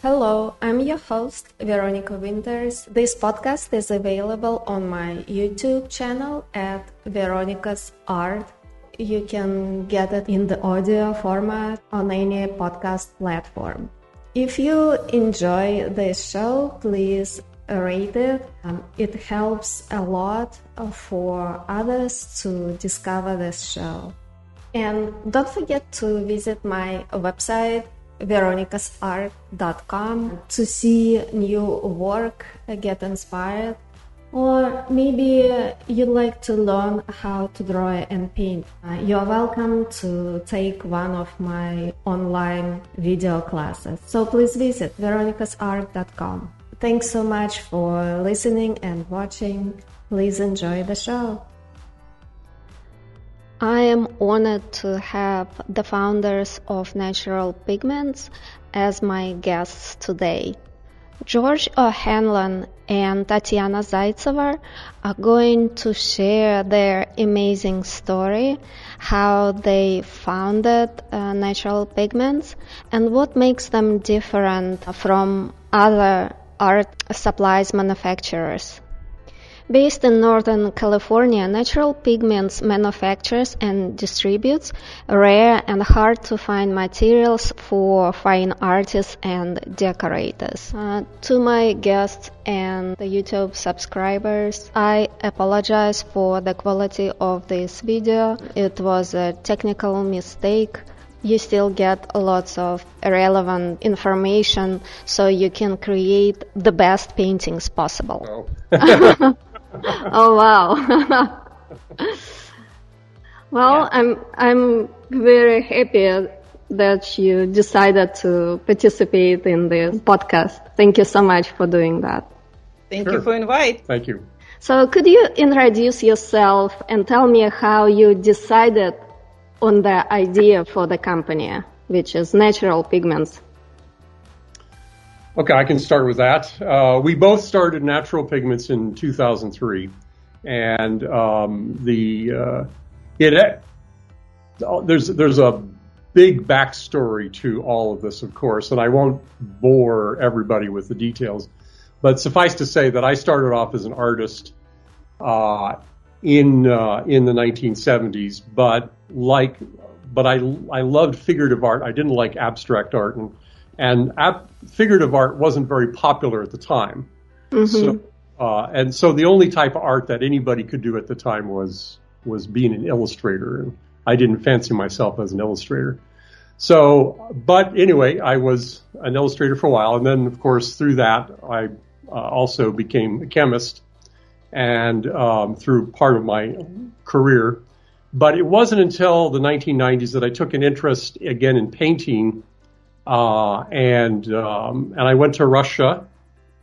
Hello, I'm your host, Veronica Winters. This podcast is available on my YouTube channel at Veronica's Art. You can get it in the audio format on any podcast platform. If you enjoy this show, please rate it. Um, it helps a lot for others to discover this show. And don't forget to visit my website, veronicasart.com, to see new work, get inspired. Or maybe you'd like to learn how to draw and paint. Uh, you're welcome to take one of my online video classes. So please visit veronicasart.com. Thanks so much for listening and watching. Please enjoy the show. I am honored to have the founders of Natural Pigments as my guests today. George O'Hanlon and Tatiana Zaytseva are going to share their amazing story, how they founded uh, Natural Pigments, and what makes them different from other art supplies manufacturers. Based in Northern California, Natural Pigments manufactures and distributes rare and hard to find materials for fine artists and decorators. Uh, to my guests and the YouTube subscribers, I apologize for the quality of this video. It was a technical mistake you still get lots of relevant information so you can create the best paintings possible. Oh. oh wow. well, yeah. I'm I'm very happy that you decided to participate in this podcast. Thank you so much for doing that. Thank sure. you for invite. Thank you. So could you introduce yourself and tell me how you decided on the idea for the company, which is natural pigments? Okay, I can start with that. Uh, we both started Natural Pigments in 2003, and um, the uh, it there's there's a big backstory to all of this, of course, and I won't bore everybody with the details. But suffice to say that I started off as an artist uh, in uh, in the 1970s, but like but I I loved figurative art. I didn't like abstract art and and ab- figurative art wasn't very popular at the time. Mm-hmm. So, uh, and so the only type of art that anybody could do at the time was was being an illustrator, and I didn't fancy myself as an illustrator. So, but anyway, I was an illustrator for a while, and then of course through that I uh, also became a chemist, and um, through part of my career. But it wasn't until the 1990s that I took an interest again in painting uh, and um, and I went to Russia,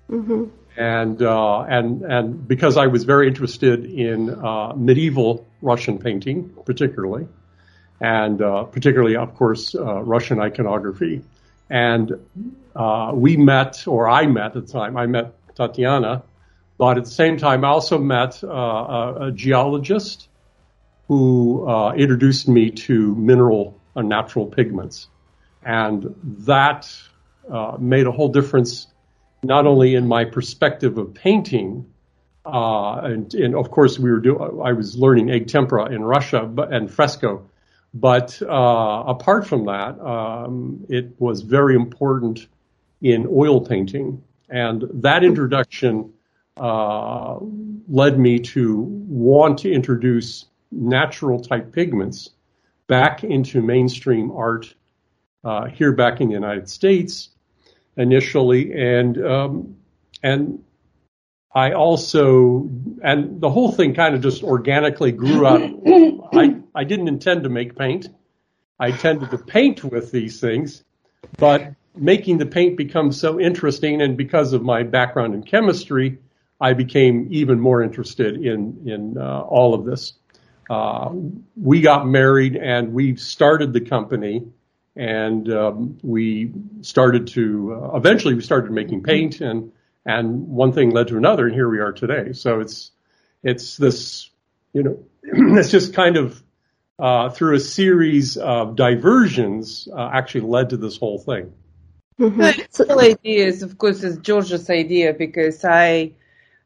mm-hmm. and uh, and and because I was very interested in uh, medieval Russian painting, particularly, and uh, particularly, of course, uh, Russian iconography, and uh, we met, or I met at the time, I met Tatiana, but at the same time, I also met a, a, geologist who introduced me to mineral and natural pigments. And that uh, made a whole difference, not only in my perspective of painting, uh, and, and, of course we were do- I was learning egg tempera in Russia but, and fresco, but uh, apart from that, um, it was very important in oil painting, and that introduction uh, led me to want to introduce natural type pigments back into mainstream art uh, here back in the United States initially, and um, and I also and the whole thing kind of just organically grew out. I I didn't intend to make paint. I tended to paint with these things, but making the paint become so interesting, and because of my background in chemistry, I became even more interested in in uh, all of this. Uh, we got married and we started the company and um, we started to uh, eventually we started making paint and and one thing led to another and here we are today so it's it's this you know it's just kind of uh, through a series of diversions uh, actually led to this whole thing Mm-hmm. The whole idea is, of course, is George's idea because I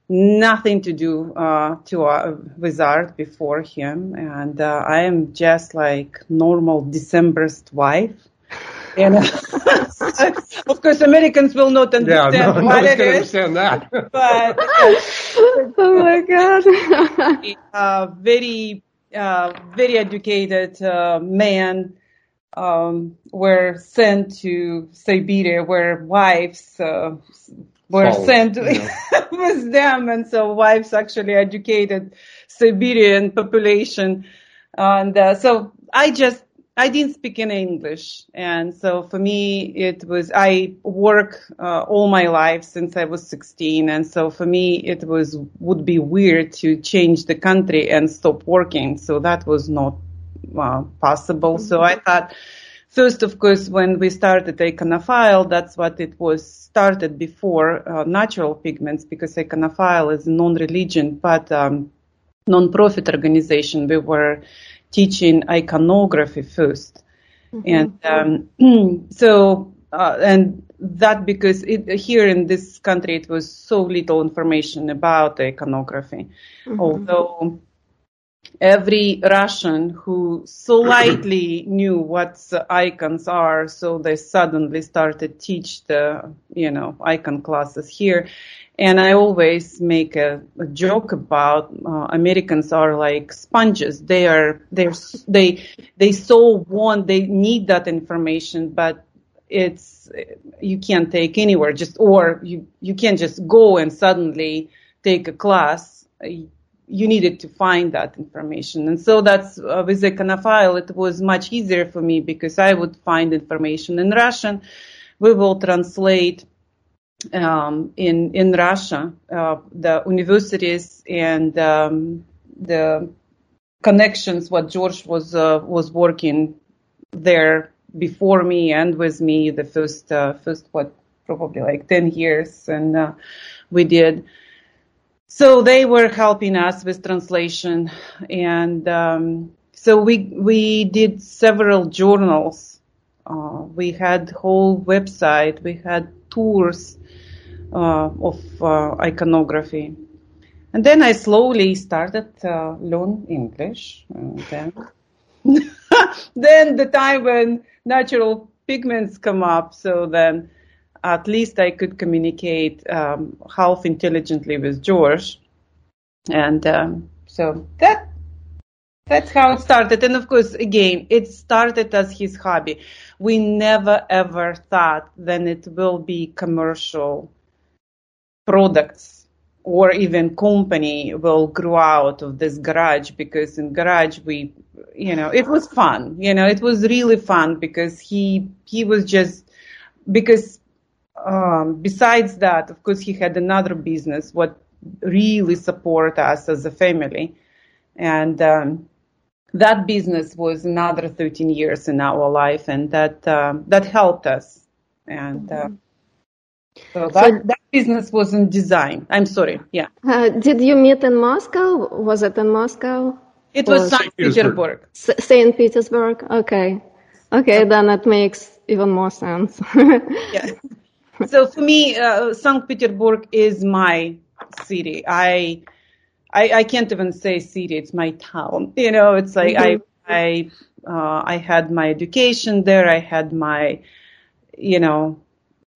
nothing to do uh, to uh, with art before him, and uh, I am just like normal Decembrist wife. And of course, Americans will not understand yeah, no, what it is. understand that. but oh my god, uh, very, uh, very educated uh, man um, were sent to Siberia, where wives were sent yeah. with them, and so wives actually educated Siberian population, and uh, so I just I didn't speak any English, and so for me it was I work uh, all my life since I was 16, and so for me it was would be weird to change the country and stop working, so that was not uh, possible. Mm-hmm. So I thought First, of course, when we started Iconophile, that's what it was started before uh, natural pigments because Iconophile is a non-religion but um, non-profit organization. We were teaching iconography 1st mm-hmm. and um, so uh, and that because it, here in this country it was so little information about iconography, mm-hmm. although every Russian who slightly knew what icons are, so they suddenly started teach the, you know, icon classes here. And I always make a, a joke about uh, Americans are like sponges. They are they're they they so want they need that information, but it's you can't take anywhere. Just or you you can't just go and suddenly take a class you needed to find that information. And so that's uh, with Iconophile, it was much easier for me because I would find information in Russian. We will translate um, in in Russia uh, the universities and um, the connections. What George was uh, was working there before me and with me the first uh, first what probably like ten years, and uh, we did. So they were helping us with translation, and um, so we we did several journals. Uh, we had whole website. We had tours uh, of uh, iconography, and then I slowly started to learn English. And then, then the time when natural pigments come up, so then at least I could communicate um, half intelligently with George, and um, so that that's how it started. And of course, again, it started as his hobby. We never ever thought then it will be commercial products or even company will grow out of this garage because in garage we you know it was fun you know it was really fun because he he was just because um, besides that, of course, he had another business, what really support us as a family. And um, that business was another 13 years in our life, and that um, that helped us. And uh, so that, so, that business was in design. I'm sorry. Yeah. Uh, did you meet in Moscow? Was it in Moscow? It was St. Petersburg. St. Petersburg. Okay. Okay, then it makes even more sense. yeah so for me, uh, St. Petersburg is my city. I, I, I can't even say city; it's my town. You know, it's like mm-hmm. I, I, uh, I had my education there. I had my, you know,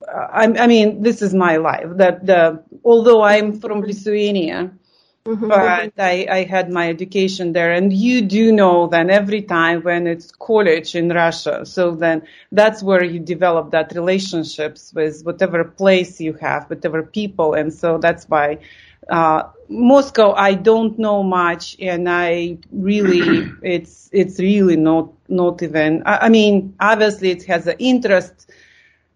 uh, I, I mean, this is my life. That the although I'm from Lithuania, Mm-hmm. But I, I had my education there and you do know then every time when it's college in Russia. So then that's where you develop that relationships with whatever place you have, whatever people. And so that's why, uh, Moscow, I don't know much and I really, it's, it's really not, not even, I, I mean, obviously it has an interest,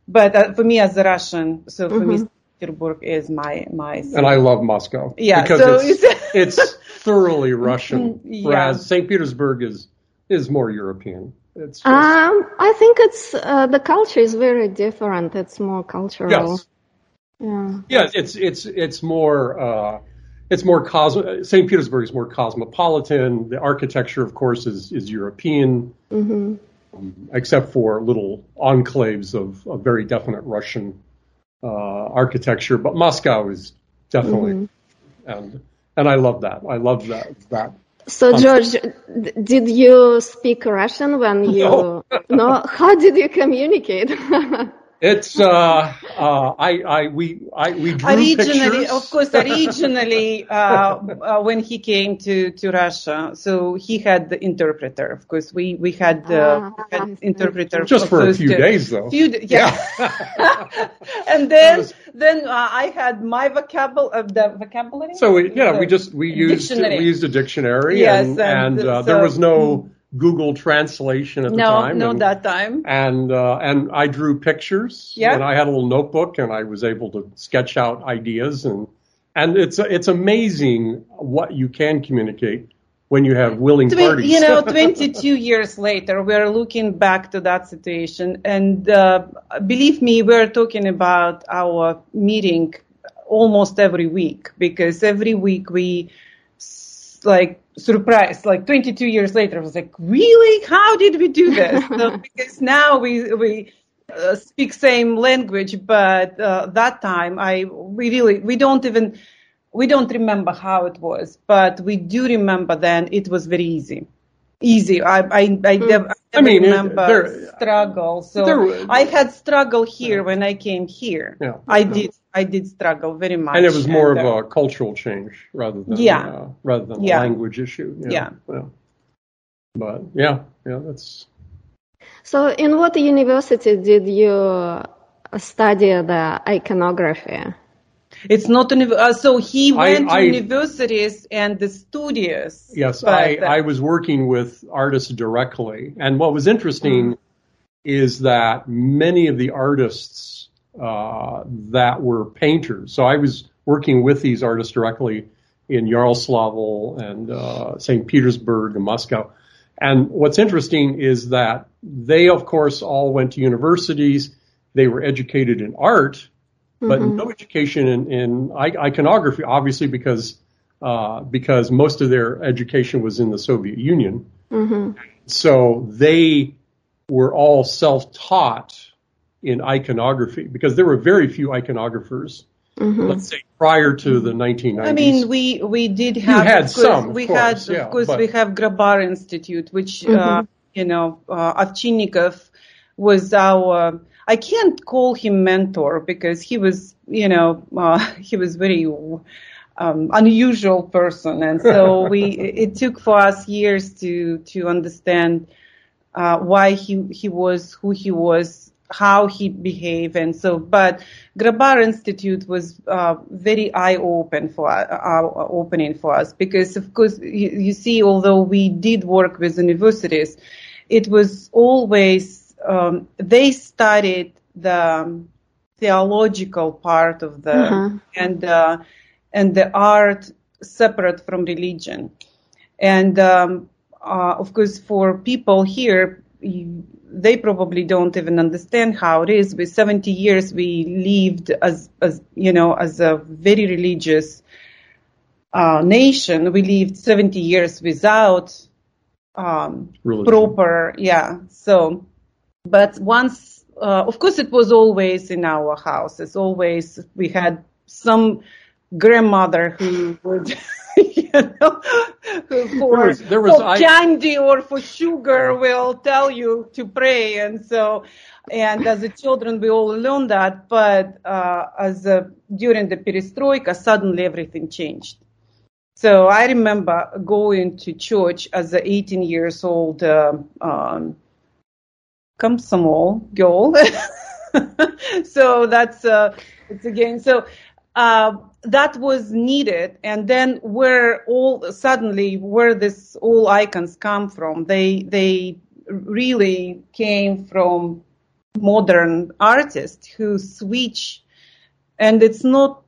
but uh, for me as a Russian, so for mm-hmm. me, Petersburg is my my. City. And I love Moscow. Yeah, because so it's, it's thoroughly Russian, yeah. whereas St. Petersburg is is more European. It's just, um, I think it's uh, the culture is very different. It's more cultural. Yes. Yeah. Yeah, it's it's it's more. Uh, it's more cosmo. St. Petersburg is more cosmopolitan. The architecture, of course, is is European. Mm-hmm. um, except for little enclaves of, of very definite Russian uh, architecture. But Moscow is definitely, mm-hmm. and and I love that. I love that that so, George, did you speak Russian when you? No. no? How did you communicate? It's uh, uh, I, I, we, I, we drew originally, pictures. of course, originally uh, uh, when he came to, to Russia, so he had the interpreter. Of course, we we had the ah, had interpreter just for a few days, though. Few, yeah, yeah. and then was, then uh, I had my vocabulary, uh, the vocabulary. So we, yeah, we just we used dictionary. we used a dictionary, yes, and, and, and so, there was no Google Translation at the no, time. No, no, that time. And uh, and I drew pictures. Yeah. And I had a little notebook, and I was able to sketch out ideas, and and it's it's amazing what you can communicate when you have willing parties. You know, 22 years later, we're looking back to that situation, and uh, believe me, we're talking about our meeting almost every week because every week we like surprised. Like 22 years later, I was like, really? How did we do this? so, because now we we uh, speak same language, but uh, that time I we really we don't even we don't remember how it was, but we do remember then it was very easy. Easy. I I I, mm. never, I, mean, remember there, struggle. So there, I had struggle here yeah. when I came here. Yeah. I did I did struggle very much. And it was more and, of uh, a cultural change rather than yeah. Uh, rather than yeah. a language issue. Yeah. yeah. But yeah, yeah, that's. So, in what university did you study the iconography? It's not uh, so he went I, I, to universities and the studios. Yes, I, I was working with artists directly, and what was interesting mm. is that many of the artists uh, that were painters. So I was working with these artists directly in Yaroslavl and uh, St. Petersburg and Moscow. And what's interesting is that they, of course, all went to universities. They were educated in art, but mm-hmm. no education in, in iconography, obviously, because uh, because most of their education was in the Soviet Union. Mm-hmm. So they were all self-taught in iconography because there were very few iconographers. Mm-hmm. Let's say prior to the 1990s. I mean, we we did have you had course, some. we course, had, yeah, of course, but, we have Grabar Institute, which uh, mm-hmm. uh, you know, uh, Ovchinnikov was our. I can't call him mentor because he was, you know, uh, he was very um, unusual person, and so we. it took for us years to to understand uh, why he he was who he was how he behaved and so but Grabar Institute was uh, very eye open for uh, opening for us because of course you, you, see although we did work with universities it was always um, they studied the theological part of the mm-hmm. and uh, and the art separate from religion and um, uh, of course for people here they probably don't even understand how it is. With 70 years, we lived as, as you know, as a very religious uh, nation. We lived 70 years without um, proper, yeah. So, but once, uh, of course, it was always in our house. It's always we had some grandmother who would. you know, for, there was, there was, for I, candy or for sugar will tell you to pray. And so, and as a children, we all learned that. But uh, as a, during the perestroika, suddenly everything changed. So I remember going to church as an 18 years old uh, um, komsomol girl. so that's uh, it's again so uh, that was needed. And then where all suddenly where this all icons come from, they they really came from modern artists who switch, and it's not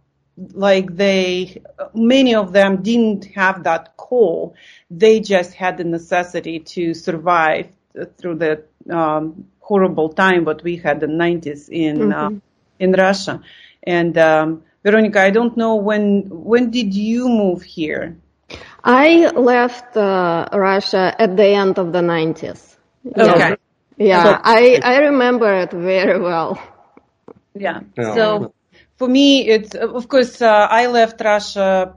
like they many of them didn't have that call. They just had the necessity to survive through the um, horrible time what we had in the 90s in uh, mm-hmm. uh, in Russia, and um, Veronica, I don't know when when did you move here? I left uh, Russia at the end of the 90s. Okay. Yeah, so, I I remember it very well. Yeah. yeah. So for me, it's of course uh, I left Russia.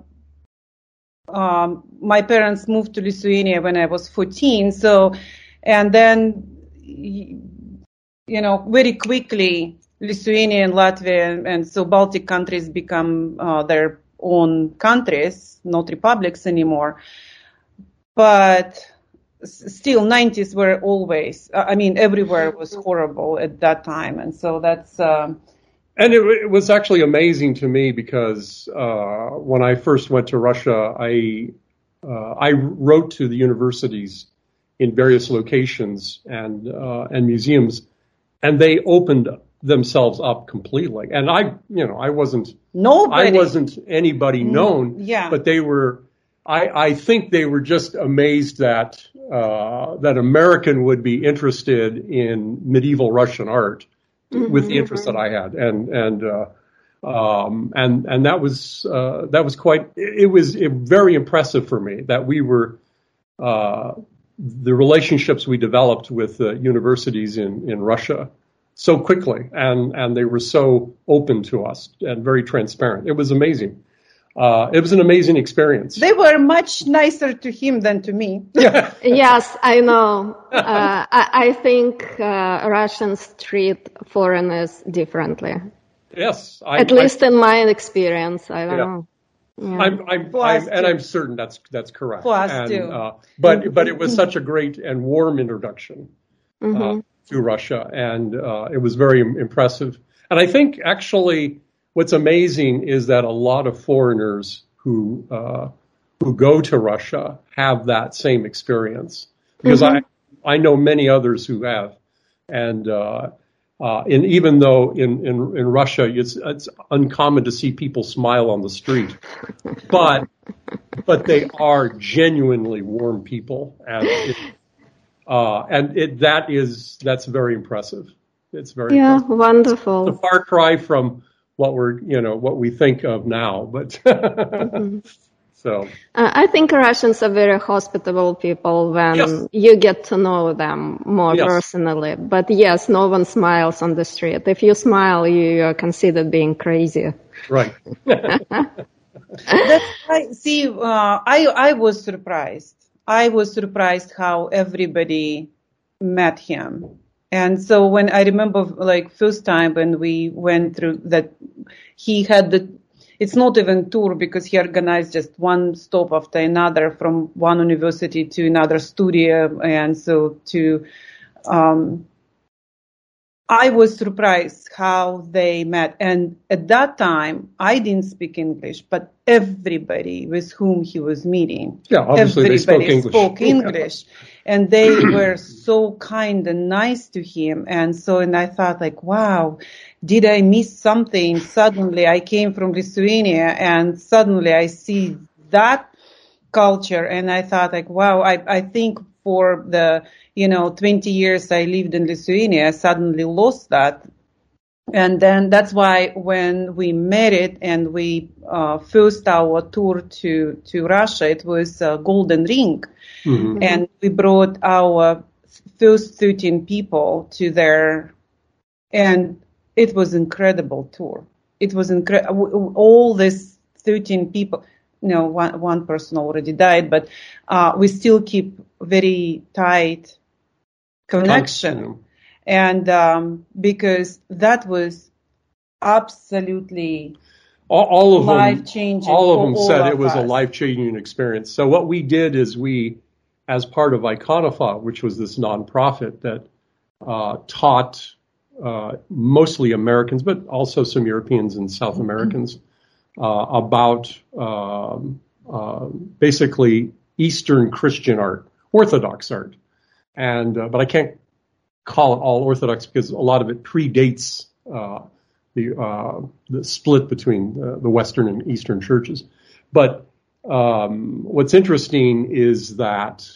Um, my parents moved to Lithuania when I was 14. So, and then you know very quickly Lithuania and Latvia and, so Baltic countries become uh, their own countries, not republics anymore. But still 90s were always i mean everywhere was horrible at that time and so that's um, and it, it, was actually amazing to me because uh, when i first went to russia i uh, i wrote to the universities in various locations and uh, and museums and they opened themselves up completely. And i you know i wasn't nobody. i wasn't anybody known yeah. but they were I, I think they were just amazed that uh, that American would be interested in medieval Russian art mm-hmm. with the interest that I had, and and uh, um, and and that was uh, that was quite it was very impressive for me that we were uh, the relationships we developed with universities in in Russia so quickly, and and they were so open to us and very transparent. It was amazing uh, it was an amazing experience. They were much nicer to him than to me. Yeah. yes, I know. Uh, I, I, think uh, Russians treat foreigners differently. Yes, I, at least I, in my experience. I don't yeah. know. Yeah. I'm, I'm, I'm and I'm certain that's that's correct. For and. Uh, but but it was such a great and warm introduction uh, mm-hmm. to Russia, and uh, it was very impressive. And I think actually what's amazing is that a lot of foreigners who uh, who go to Russia have that same experience because mm-hmm. I I know many others who have, and uh, and even though in, in in Russia it's it's uncommon to see people smile on the street, but but they are genuinely warm people, and it, uh, and it that is that's very impressive. It's very yeah impressive. wonderful. It's a far cry from what we're you know what we think of now but mm-hmm. So. Uh, i think russians are very hospitable people when yes. you get to know them more yes. personally. But yes no one smiles on the street. If you smile you are considered being crazy. Right. That's, I, see uh, i i was surprised. I was surprised how everybody met him. And so when I remember like first time when we went through that, he had the, it's not even tour because he organized just one stop after another from one university to another studio. And so to, um, I was surprised how they met. And at that time, I didn't speak English, but everybody with whom he was meeting, yeah, obviously everybody they spoke English. Spoke English. and they were so kind and nice to him. And so, and I thought like, wow, did I miss something? Suddenly I came from Lithuania and suddenly I see that culture. And I thought like, wow, I, I think for the, you know, 20 years I lived in Lithuania, I suddenly lost that. And then that's why when we met it and we uh, first our tour to, to Russia, it was a Golden Ring. Mm-hmm. And we brought our first 13 people to there and it was incredible tour. It was incredible. All these 13 people, no, one, one person already died, but uh, we still keep very tight connection. And um, because that was absolutely all, all of life changing. All of them said it was us. a life changing experience. So what we did is we, as part of Iconophile, which was this nonprofit that uh, taught uh, mostly Americans, but also some Europeans and South Americans uh, about um, uh, basically Eastern Christian art, Orthodox art, and uh, but I can't call it all Orthodox because a lot of it predates uh, the uh, the split between the Western and Eastern churches. But um, what's interesting is that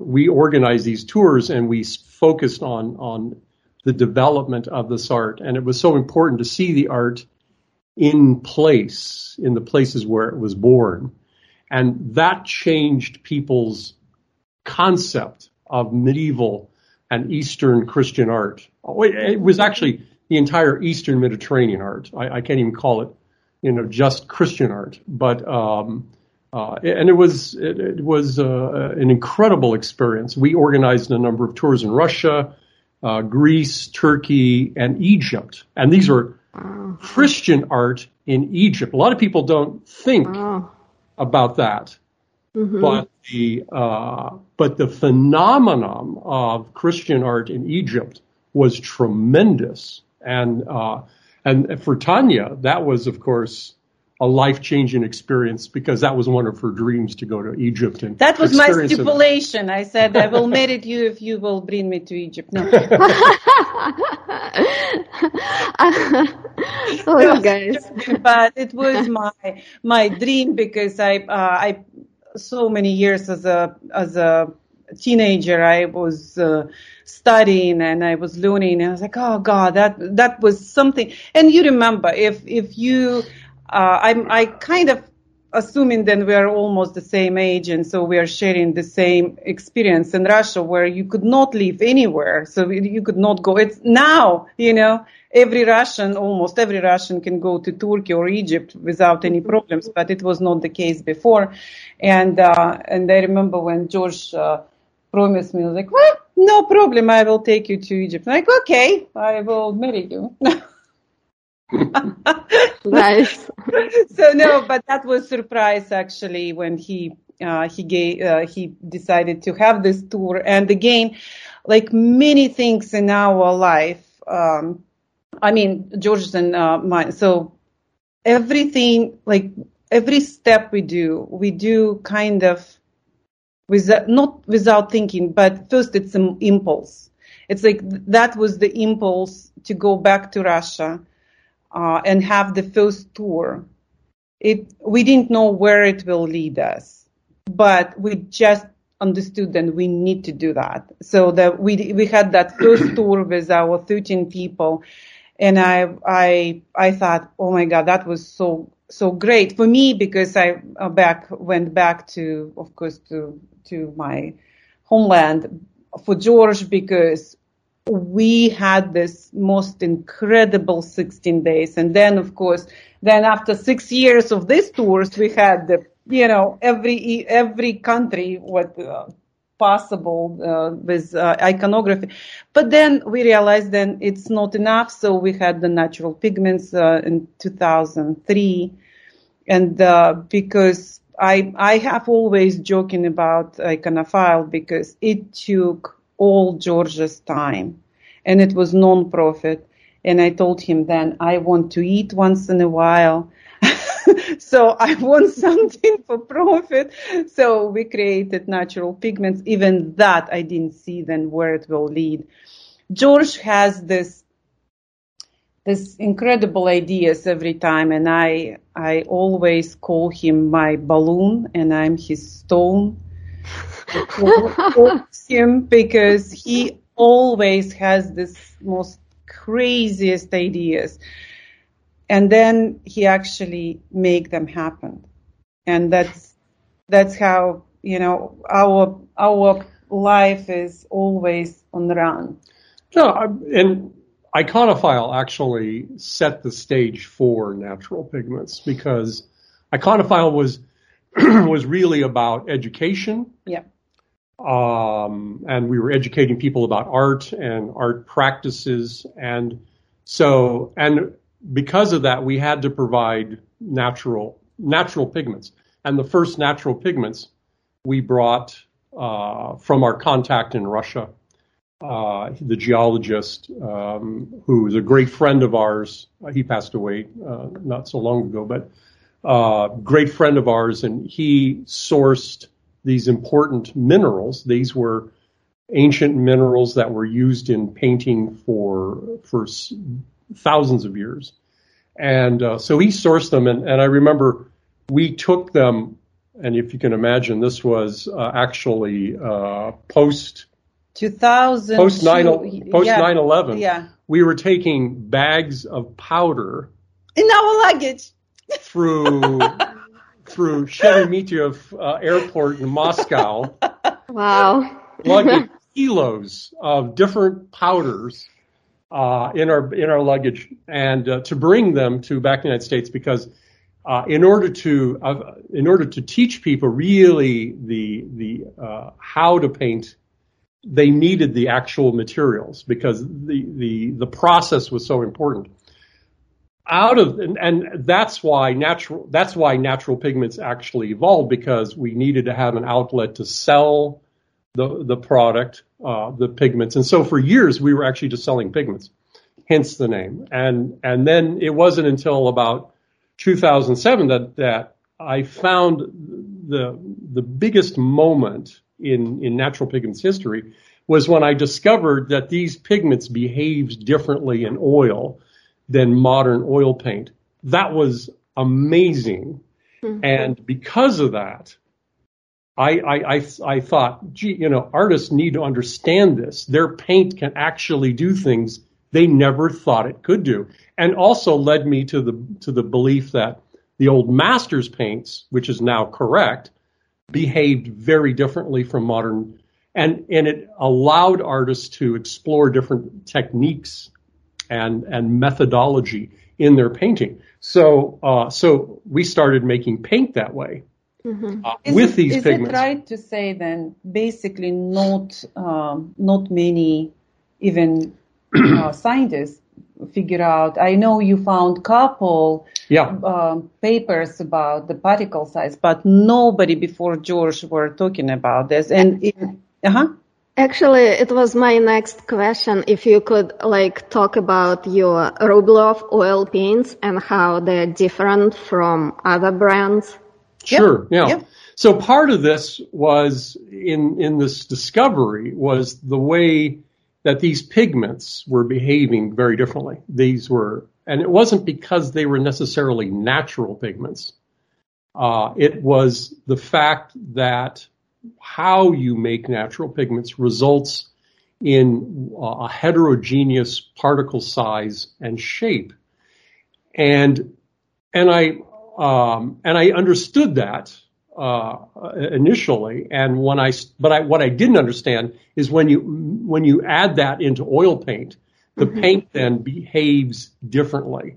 we organized these tours and we focused on on the development of this art, and it was so important to see the art in place, in the places where it was born. And that changed people's concept of medieval and Eastern Christian art. Oh, it was actually the entire Eastern Mediterranean art. I, I can't even call it, you know, just Christian art. But um, uh, and it was it, it was uh, an incredible experience. We organized a number of tours in Russia, uh, Greece, Turkey, and Egypt. And these are Christian art in Egypt. A lot of people don't think about that. Mm-hmm. But the uh, but the phenomenon of Christian art in Egypt was tremendous, and uh, and for Tanya, that was of course a life changing experience because that was one of her dreams to go to Egypt and that was my stipulation. It. I said I will marry you if you will bring me to Egypt. No. oh, guys. But it was my my dream because I uh, I so many years as a as a teenager I was uh, studying and I was learning and I was like oh god that that was something. And you remember if if you uh, I'm I kind of assuming then we are almost the same age and so we are sharing the same experience in Russia where you could not live anywhere. So you could not go. It's now you know every Russian almost every Russian can go to Turkey or Egypt without any problems but it was not the case before and uh, and I remember when George uh, promised me like well no problem I will take you to Egypt I'm like okay I will marry you nice. so no, but that was surprise actually when he uh, he gave uh, he decided to have this tour. And again, like many things in our life, um, I mean, George and uh, mine. So everything, like every step we do, we do kind of without not without thinking, but first it's an impulse. It's like that was the impulse to go back to Russia uh, and have the first tour. It we didn't know where it will lead us, but we just understood that we need to do that. So that we we had that first tour with our 13 people, and I I I thought, oh my God, that was so so great for me because I uh, back went back to of course to to my homeland for George because we had this most incredible 16 days. And then, of course, then after six years of these tours, we had the, you know, every, every country, what, uh, possible uh, with uh, iconography. But then we realized then it's not enough, so we had the natural pigments uh, in 2003, and uh, because I I have always joking about iconophile because it took all George's time. And it was non-profit. And I told him then, I want to eat once in a while. so I want something for profit. So we created natural pigments. Even that I didn't see then where it will lead. George has this this incredible ideas every time and I I always call him my balloon and I'm his stone him because he always has this most craziest ideas and then he actually make them happen and that's that's how you know our our life is always on the run no and iconophile actually set the stage for natural pigments because iconophile was was really about education. Yeah. Um, and we were educating people about art and art practices. And so, and because of that, we had to provide natural, natural pigments. And the first natural pigments we brought, uh, from our contact in Russia. Uh, the geologist, um, who was a great friend of ours, uh, he passed away uh, not so long ago, but uh, great friend of ours, and he sourced these important minerals. These were ancient minerals that were used in painting for for thousands of years, and uh, so he sourced them. And, and I remember we took them, and if you can imagine, this was uh, actually uh, post. 2000 post 9 post yeah, 9/11 yeah we were taking bags of powder in our luggage through through Sheremetyevo uh, airport in Moscow. Wow. luggage kilos of different powders uh, in our in our luggage and uh, to bring them to back to the United States because uh, in order to in order to teach people really the the uh, how to paint, they needed the actual materials because the the the process was so important. Out of and, and that's why natural that's why natural pigments actually evolved because we needed to have an outlet to sell the the product, uh, the pigments. And so for years we were actually just selling pigments, hence the name. And and then it wasn't until about 2007 that that I found the the biggest moment in in natural pigments history was when I discovered that these pigments behaved differently in oil than modern oil paint. That was amazing. Mm-hmm. And because of that, I, I, I, I thought, gee, you know, artists need to understand this. Their paint can actually do things they never thought it could do. And also led me to the, to the belief that the old masters paints, which is now correct, behaved very differently from modern and and it allowed artists to explore different techniques and and methodology in their painting. So uh, so we started making paint that way mm-hmm. uh, with it, these is pigments. Is it right to say then, basically, not um, not many even uh, scientists figure out? I know you found couple yeah. um, papers about the particle size, but nobody before George were talking about this. And uh huh. Actually, it was my next question. If you could like talk about your Rublev oil paints and how they're different from other brands. Sure. Yep. Yeah. So part of this was in in this discovery was the way that these pigments were behaving very differently. These were, and it wasn't because they were necessarily natural pigments. Uh, it was the fact that how you make natural pigments results in a heterogeneous particle size and shape. And and I um, and I understood that uh, initially. And when I, but I, what I didn't understand is when you when you add that into oil paint, the mm-hmm. paint then behaves differently,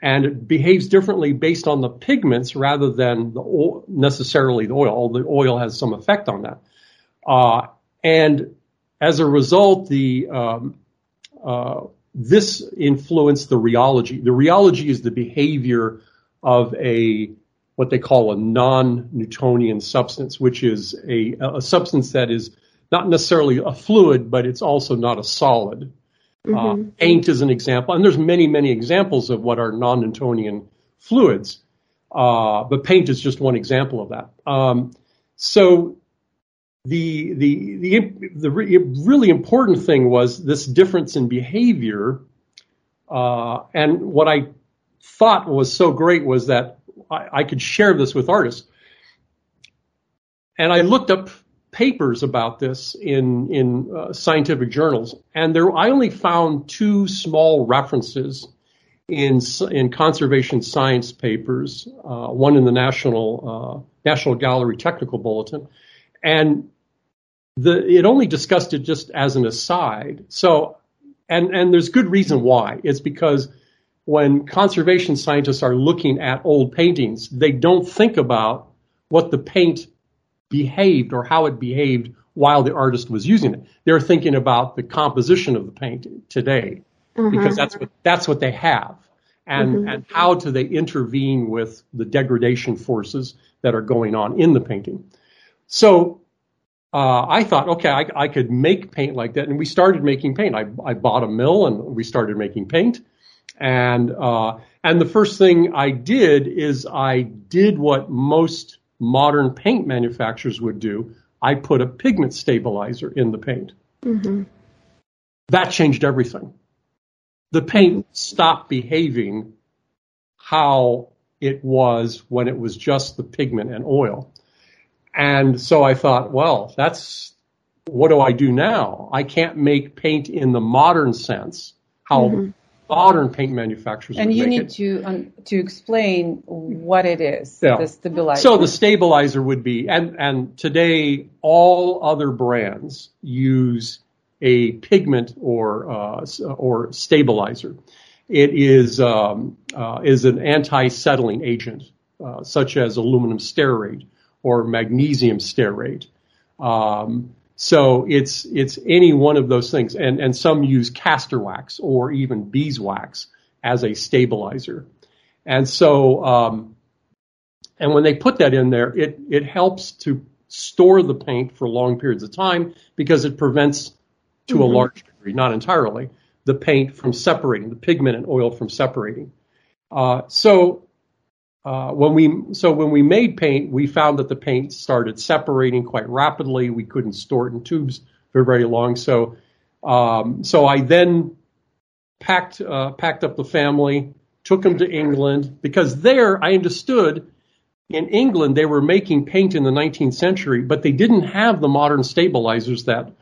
and it behaves differently based on the pigments rather than the oil, necessarily the oil. The oil has some effect on that, uh, and as a result, the um, uh, this influenced the rheology. The rheology is the behavior of a what they call a non-Newtonian substance, which is a, a substance that is not necessarily a fluid, but it's also not a solid. Mm-hmm. Uh, paint is an example, and there's many, many examples of what are non-Newtonian fluids. Uh, but paint is just one example of that. Um, so the the the the really important thing was this difference in behavior, uh, and what I thought was so great was that I, I could share this with artists. And I looked up papers about this in in uh, scientific journals, and there I only found two small references in in conservation science papers. Uh, one in the National uh, National Gallery Technical Bulletin, and the it only discussed it just as an aside. So, and and there's good reason why. It's because when conservation scientists are looking at old paintings, they don't think about what the paint behaved or how it behaved while the artist was using it. They're thinking about the composition of the paint today mm-hmm. because that's what that's what they have. And mm-hmm. and how do they intervene with the degradation forces that are going on in the painting? So uh, I thought, okay, I, I, could make paint like that, and we started making paint. I, I bought a mill and we started making paint. And uh, and the first thing I did is I did what most modern paint manufacturers would do. I put a pigment stabilizer in the paint. Mm-hmm. That changed everything. The paint stopped behaving how it was when it was just the pigment and oil. And so I thought, well, that's what do I do now? I can't make paint in the modern sense, how mm-hmm modern paint manufacturers. And you need it. to um, to explain what it is. Yeah. The stabilizer. So the stabilizer would be, and and today all other brands use a pigment or uh, or stabilizer. It is um, uh, is an anti-settling agent, uh, such as aluminum stearate or magnesium stearate. Um, so it's it's any one of those things, and and some use castor wax or even beeswax as a stabilizer, and so um, and when they put that in there, it it helps to store the paint for long periods of time because it prevents, to mm-hmm. a large degree, not entirely, the paint from separating, the pigment and oil from separating. Uh, so uh, when we so when we made paint, we found that the paint started separating quite rapidly. We couldn't store it in tubes for very long. So um, so I then packed uh, packed up the family, took them to England because there I understood in England they were making paint in the 19th century, but they didn't have the modern stabilizers that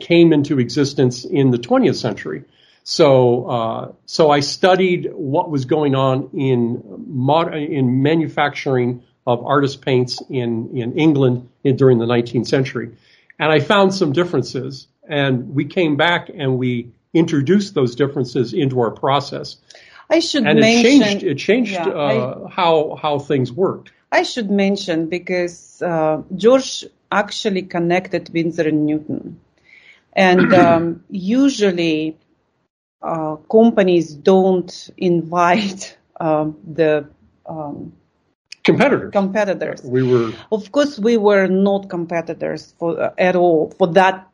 came into existence in the 20th century. So, uh, so I studied what was going on in mod- in manufacturing of artist paints in in England in, during the 19th century, and I found some differences. And we came back and we introduced those differences into our process. I should and mention it changed. It changed yeah, uh, I, how how things worked. I should mention because uh, George actually connected Winsor and Newton, and um, usually uh, companies don't invite um, the um, competitors. Competitors. We were, of course, we were not competitors for uh, at all for that.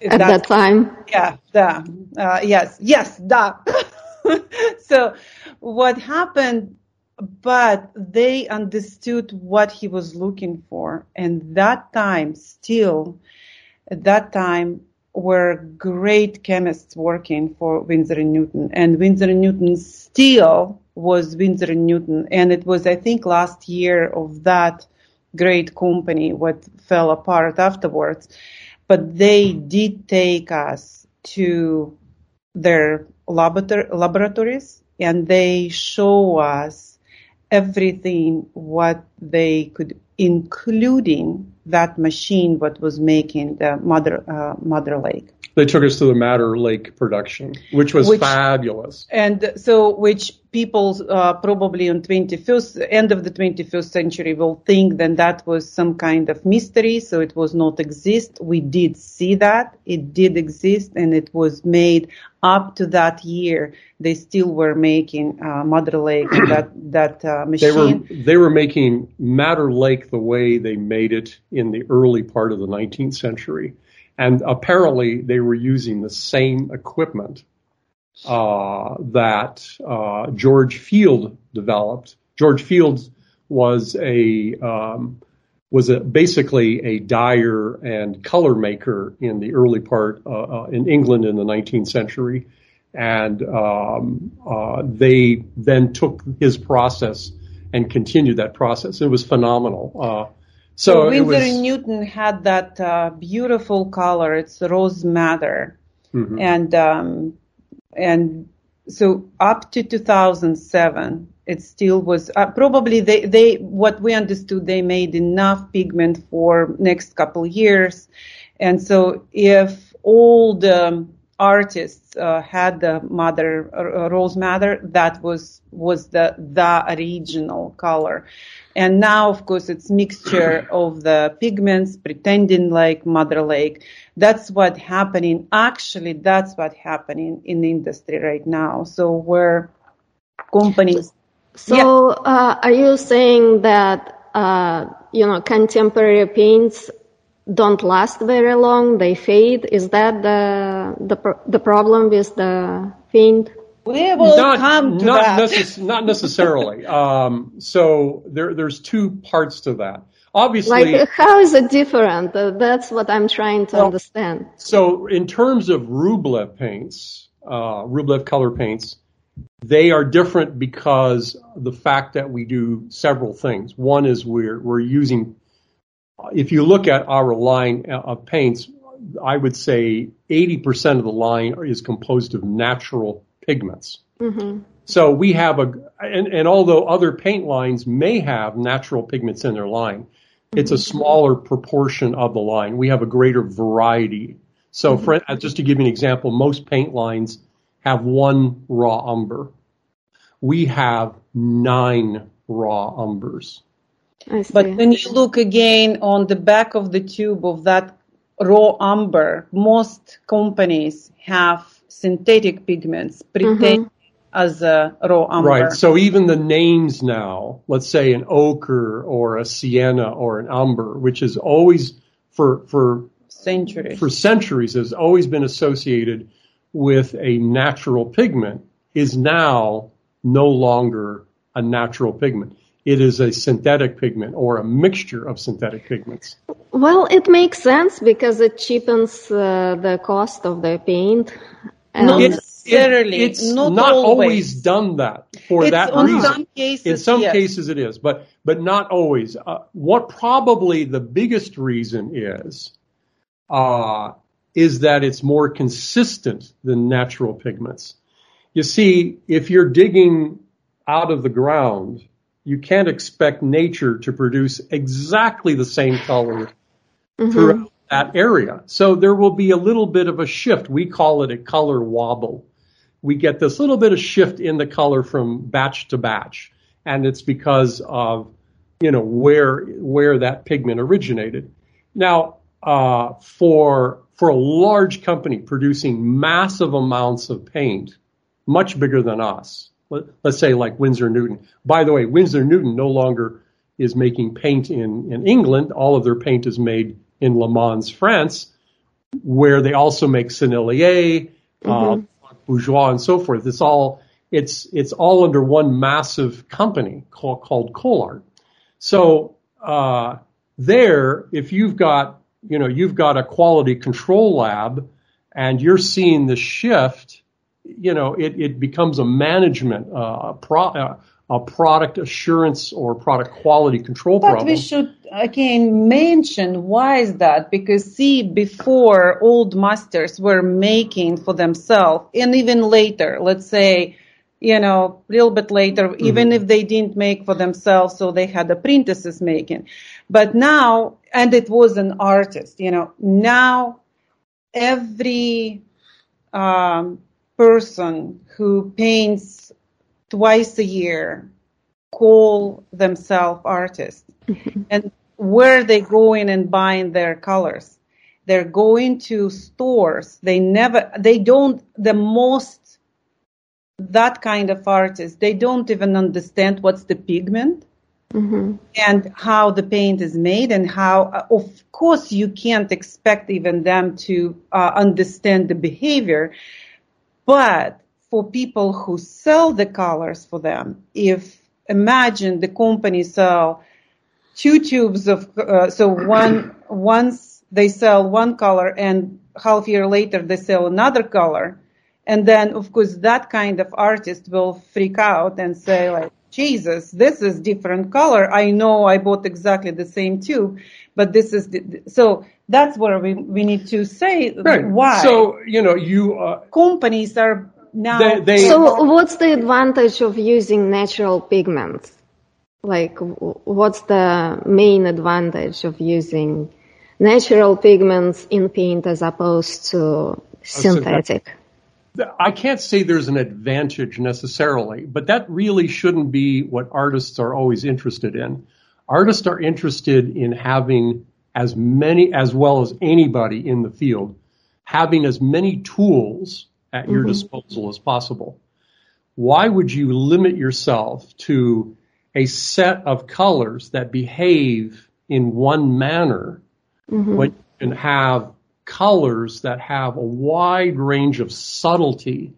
At that, that time. Yeah. The, uh, yes. Yes. That. so, what happened? But they understood what he was looking for, and that time still, at that time, were great chemists working for Winsor and Newton, and Winsor and Newton still was Winsor and Newton, and it was I think last year of that great company what fell apart afterwards, but they did take us to their laboratories and they show us everything what they could including that machine what was making the mother uh, Madder Lake. They took us to the Madder Lake production, which was which, fabulous. And so, which people uh, probably on 21st end of the 21st century will think then that was some kind of mystery, so it was not exist. We did see that it did exist, and it was made up to that year. They still were making uh, Madder Lake that that uh, machine. They were they were making Madder Lake the way they made it in the early part of the 19th century. And apparently they were using the same equipment uh, that uh, George Field developed. George Field was a um, was a, basically a dyer and color maker in the early part uh, uh in England in the 19th century, and um, uh, they then took his process and continued that process. It was phenomenal. Uh, so, so Winsor was, and Newton had that uh, beautiful color. It's rose madder, mm-hmm. and um, and so up to 2007, it still was uh, probably they they what we understood they made enough pigment for next couple years, and so if all the artists uh, had the mother uh, rose madder, that was was the the original color and now, of course, it's mixture of the pigments pretending like mother Lake. That's what happening. Actually, that's what happening in the industry right now. So where companies. So yeah. uh, are you saying that, uh, you know, contemporary paints don't last very long? They fade. Is that the the the problem with the paint? We will not, come to not that. Necess- not necessarily. um, so there, there's two parts to that. Obviously, like how is it different? Uh, that's what I'm trying to well, understand. So in terms of Rublev paints, uh, Rublev color paints, they are different because the fact that we do several things. One is we're we're using. If you look at our line of paints, I would say 80% of the line is composed of natural pigments. Mm-hmm. So we have a, and, and, although other paint lines may have natural pigments in their line, mm-hmm. it's a mm-hmm. smaller proportion of the line. We have a greater variety. So mm-hmm. for, just to give you an example, most paint lines have one raw umber. We have nine raw umbers. But when you look again on the back of the tube of that raw umber, most companies have synthetic pigments pretend mm-hmm. as a raw umber. Right. So even the names now, let's say an ochre or a sienna or an umber, which is always for for centuries for centuries has always been associated with a natural pigment, is now no longer a natural pigment it is a synthetic pigment or a mixture of synthetic pigments. Well, it makes sense because it cheapens uh, the cost of the paint. Not necessarily. It, it's not, not always. always. done that for it's that on reason. Some cases, In some yes. cases, it is, but but not always. Uh, what probably the biggest reason is uh, is that it's more consistent than natural pigments. You see, if you're digging out of the ground you can't expect nature to produce exactly the same color mm-hmm. throughout that area. So there will be a little bit of a shift. We call it a color wobble. We get this little bit of shift in the color from batch to batch. And it's because of, you know, where, where that pigment originated. Now, uh, for, for a large company producing massive amounts of paint, much bigger than us, let, us say like Winsor Newton. By the way, Winsor Newton no longer is making paint in, in England. All of their paint is made in Le Mans, France, where they also make Sennelier, uh, mm-hmm. uh, Bourgeois, and so forth. It's all it's it's all under one massive company called, called. So uh, there, if you've got you know you've got a quality control lab, and you're seeing the shift you know, it, it becomes a management, uh, pro, uh, a product assurance or product quality control but problem. But we should again mention why is that? Because see, before old masters were making for themselves, and even later, let's say, you know, a little bit later, mm-hmm. even if they didn't make for themselves, so they had apprentices making. But now, and it was an artist, you know, now every um, person who paints twice a year call themselves artists. Mm-hmm. And where they going and buying their colors? They're going to stores. They never, they don't, the most, that kind of artist, they don't even understand what's the pigment. Mm-hmm. and how the paint is made and how, uh, of course, you can't expect even them to uh, understand the behavior but for people who sell the colors for them, if imagine the company sell two tubes of, uh, so one, once they sell one color and half year later they sell another color. And then of course that kind of artist will freak out and say like, Jesus, this is different color. I know I bought exactly the same tube, but this is the, so that's where we, we need to say right. why. So, you know, you, uh, companies are now. They, they, so what's the advantage of using natural pigments? Like, what's the main advantage of using natural pigments in paint as opposed to synthetic? I can't say there's an advantage necessarily, but that really shouldn't be what artists are always interested in. Artists are interested in having as many, as well as anybody in the field, having as many tools at mm-hmm. your disposal as possible. Why would you limit yourself to a set of colors that behave in one manner mm-hmm. when you can have colors that have a wide range of subtlety,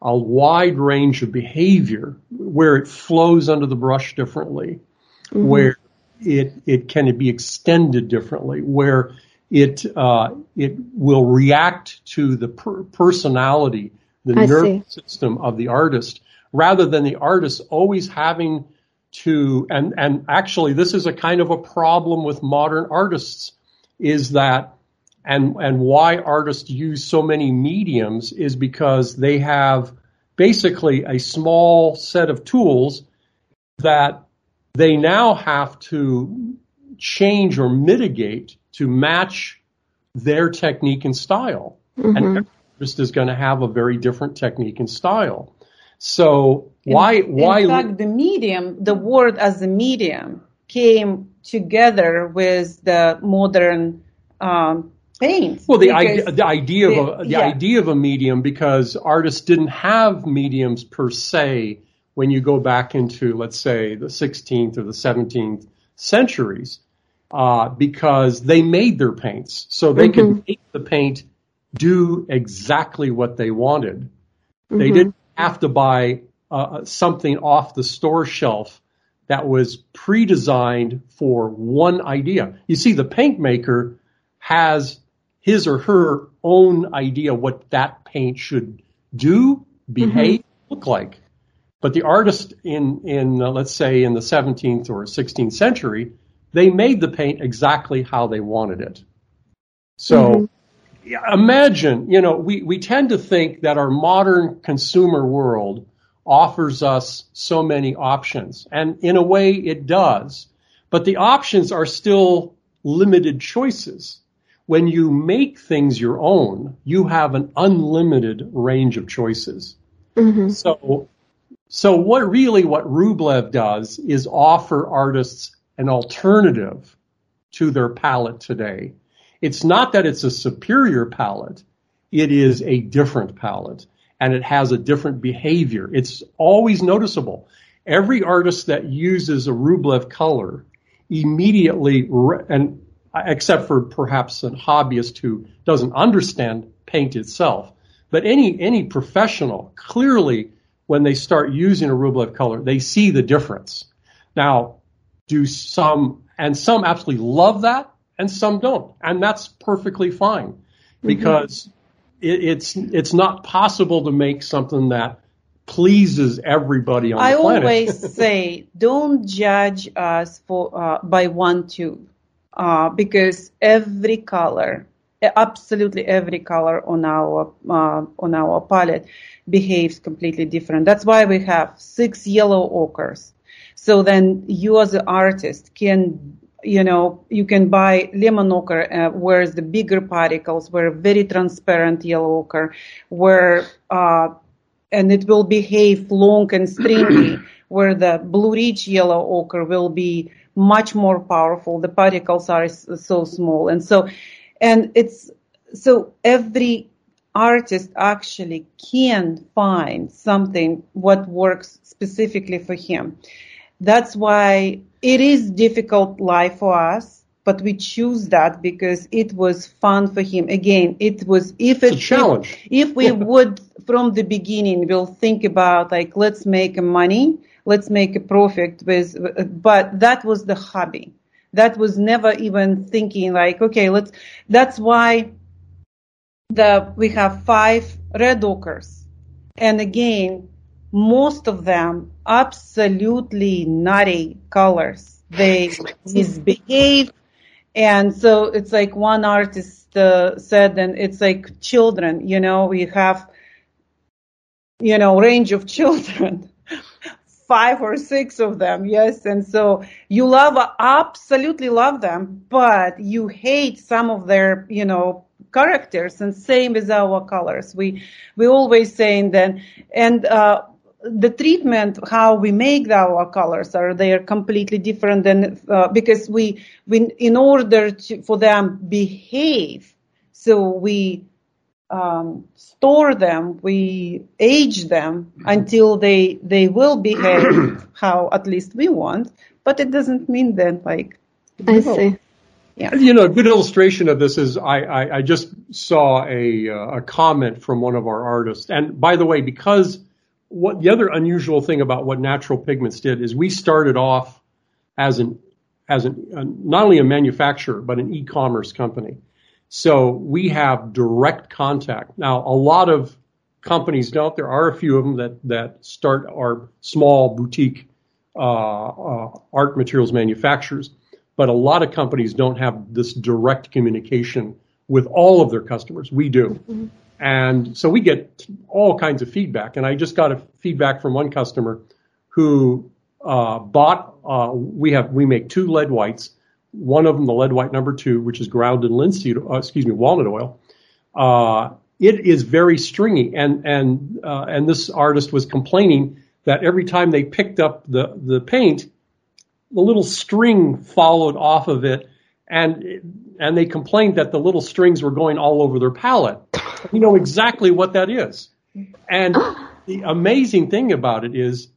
a wide range of behavior, where it flows under the brush differently, mm-hmm. where it it can be extended differently, where it uh, it will react to the per- personality, the I nervous see. system of the artist, rather than the artist always having to and and actually this is a kind of a problem with modern artists is that and and why artists use so many mediums is because they have basically a small set of tools that they now have to change or mitigate to match their technique and style. Mm-hmm. And every artist is going to have a very different technique and style. So why in, why in fact the medium the word as a medium came together with the modern um, paint. Well, the idea the idea the, of a, the yeah. idea of a medium because artists didn't have mediums per se when you go back into let's say the 16th or the 17th centuries uh, because they made their paints so they mm-hmm. could make the paint do exactly what they wanted. Mm-hmm. They didn't have to buy uh, something off the store shelf that was pre-designed for one idea. You see, the paint maker has his or her own idea what that paint should do, behave, mm-hmm. look like. But the artist in in uh, let's say in the 17th or 16th century, they made the paint exactly how they wanted it. So mm-hmm imagine, you know, we, we tend to think that our modern consumer world offers us so many options. And in a way, it does. But the options are still limited choices. When you make things your own, you have an unlimited range of choices. Mm-hmm. So, so what really what Rublev does is offer artists an alternative to their palette today it's not that it's a superior palette. It is a different palette and it has a different behavior. It's always noticeable. Every artist that uses a Rublev color immediately, and except for perhaps a hobbyist who doesn't understand paint itself, but any, any professional clearly when they start using a Rublev color, they see the difference. Now, do some, and some absolutely love that, and some don't, and that's perfectly fine mm-hmm. because mm-hmm. it, it's it's not possible to make something that pleases everybody on I the planet. I always say, don't judge us for uh, by one tube, uh, because every color, absolutely every color on our uh, on our palette behaves completely different. That's why we have six yellow ochres. So then you as an artist can you know, you can buy lemon ochre, uh, whereas the bigger particles were very transparent yellow ochre, where, uh, and it will behave long and stringy, where the blue ridge yellow ochre will be much more powerful. The particles are so small. And so, and it's, so every artist actually can find something what works specifically for him. That's why it is difficult life for us, but we choose that because it was fun for him. Again, it was if it's it, a challenge. If, if we would from the beginning, we'll think about like let's make money, let's make a profit with, but that was the hobby. That was never even thinking like okay, let's. That's why the we have five red ochres, and again most of them absolutely nutty colors. They misbehave. And so it's like one artist uh, said, and it's like children, you know, we have, you know, range of children, five or six of them, yes. And so you love, absolutely love them, but you hate some of their, you know, characters and same with our colors. We, we always saying then, and, uh, the treatment, how we make our colors are they are completely different than uh, because we, we in order to, for them behave, so we um, store them, we age them until they they will behave how at least we want. But it doesn't mean that like I see. Yeah. You know, a good illustration of this is I, I, I just saw a, uh, a comment from one of our artists. And by the way, because what the other unusual thing about what natural pigments did is we started off as an as an uh, not only a manufacturer but an e-commerce company. So we have direct contact. Now a lot of companies don't. There are a few of them that that start our small boutique uh, uh, art materials manufacturers, but a lot of companies don't have this direct communication with all of their customers. We do. Mm-hmm. And so we get all kinds of feedback. And I just got a feedback from one customer who uh, bought. Uh, we have we make two lead whites. One of them, the lead white number two, which is ground in linseed, uh, excuse me, walnut oil. Uh, it is very stringy, and and uh, and this artist was complaining that every time they picked up the the paint, the little string followed off of it, and and they complained that the little strings were going all over their palette. We know exactly what that is, and the amazing thing about it is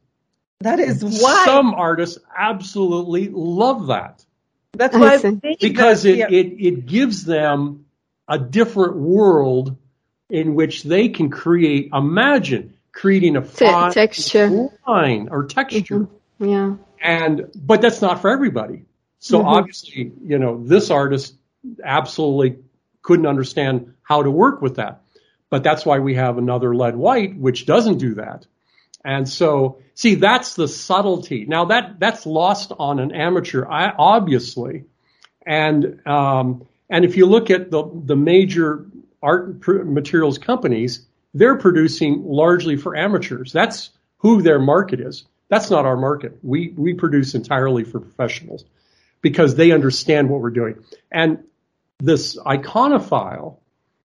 that is why some artists absolutely love that. That's why because it, it it gives them a different world in which they can create. Imagine creating a fine texture line or texture. Mm-hmm. Yeah. And but that's not for everybody. So mm-hmm. obviously, you know, this artist absolutely couldn't understand how to work with that. But that's why we have another lead white, which doesn't do that. And so, see, that's the subtlety. Now that that's lost on an amateur, obviously. And um, and if you look at the the major art materials companies, they're producing largely for amateurs. That's who their market is. That's not our market. We we produce entirely for professionals because they understand what we're doing. And this iconophile,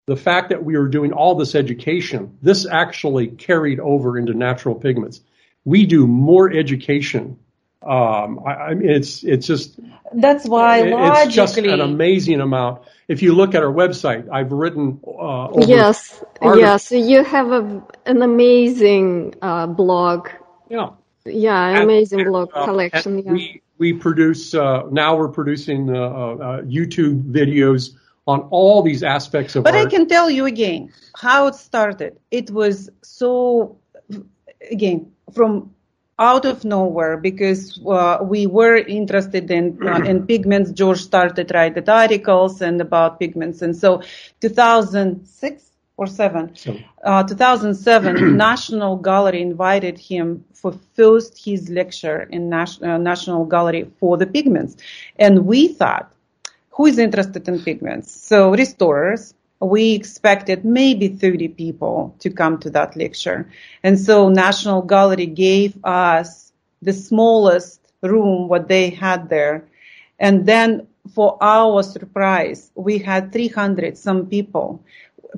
the fact that we were doing all this education, this actually carried over into natural pigments. We do more education. Um, I, I mean, it's it's just that's why it, logically, it's just an amazing amount. If you look at our website, I've written. Uh, yes, yes, you have a, an amazing uh, blog. Yeah. Yeah, an amazing and, blog uh, collection. Yeah. We we produce uh, now we're producing uh, uh, YouTube videos on all these aspects of but art. I can tell you again how it started. It was so again from out of nowhere because uh, we were interested in uh, in pigments. George started writing articles and about pigments, and so 2006 or seven, uh, 2007, National Gallery invited him for first his lecture in Nas- uh, National Gallery for the pigments, and we thought, who is interested in pigments? So restorers. We expected maybe 30 people to come to that lecture. And so National Gallery gave us the smallest room what they had there. And then for our surprise, we had 300 some people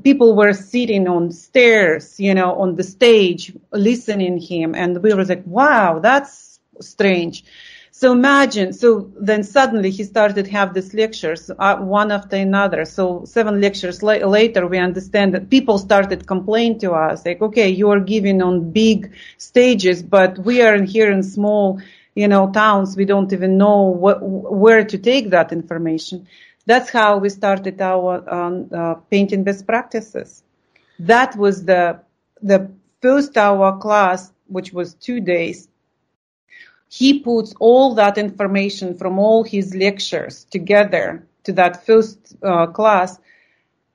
people were sitting on stairs, you know, on the stage, listening him, and we were like, wow, that's strange. So imagine, so then suddenly he started have these lectures, uh, one after another. So seven lectures la- later, we understand that people started complaining to us, like, okay, you are giving on big stages, but we are in here in small, you know, towns. We don't even know where to take that information. That's how we started our um, uh, painting best practices. That was the the first hour class, which was two days. He puts all that information from all his lectures together to that first uh, class,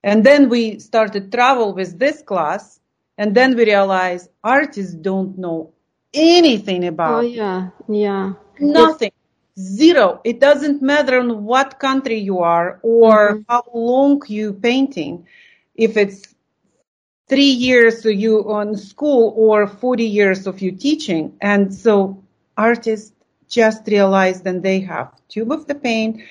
and then we started travel with this class, and then we realized artists don't know anything about. Oh yeah, yeah. Nothing. Zero. It doesn't matter in what country you are or mm-hmm. how long you painting. If it's three years of you on school or 40 years of you teaching. And so artists just realize that they have tube of the paint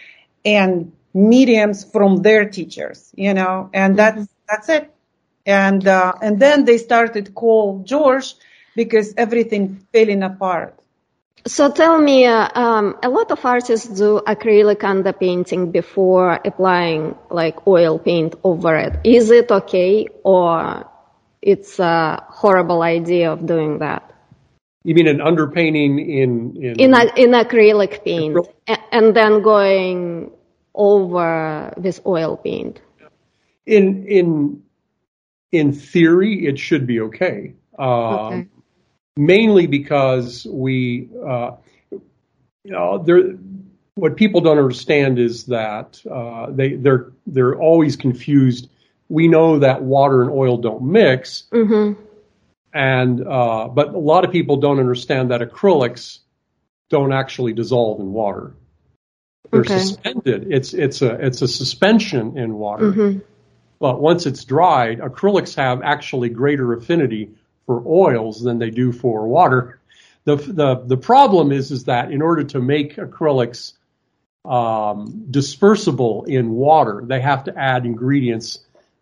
and mediums from their teachers, you know, and that's, mm-hmm. that's it. And, uh, and then they started call George because everything falling apart. So tell me, uh, um, a lot of artists do acrylic underpainting before applying like oil paint over it. Is it okay or it's a horrible idea of doing that? You mean an underpainting in in in, a, in acrylic paint acrylic? and then going over this oil paint? In in in theory, it should be okay. Um, okay mainly because we, uh, you know, there, what people don't understand is that uh, they they're they're always confused. We know that water and oil don't mix, mm-hmm. and uh, but a lot of people don't understand that acrylics don't actually dissolve in water. They're okay. suspended. It's it's a it's a suspension in water. Mm-hmm. But once it's dried, acrylics have actually greater affinity for oils than they do for water. The, the, the problem is, is that in order to make acrylics um, dispersible in water, they have to add ingredients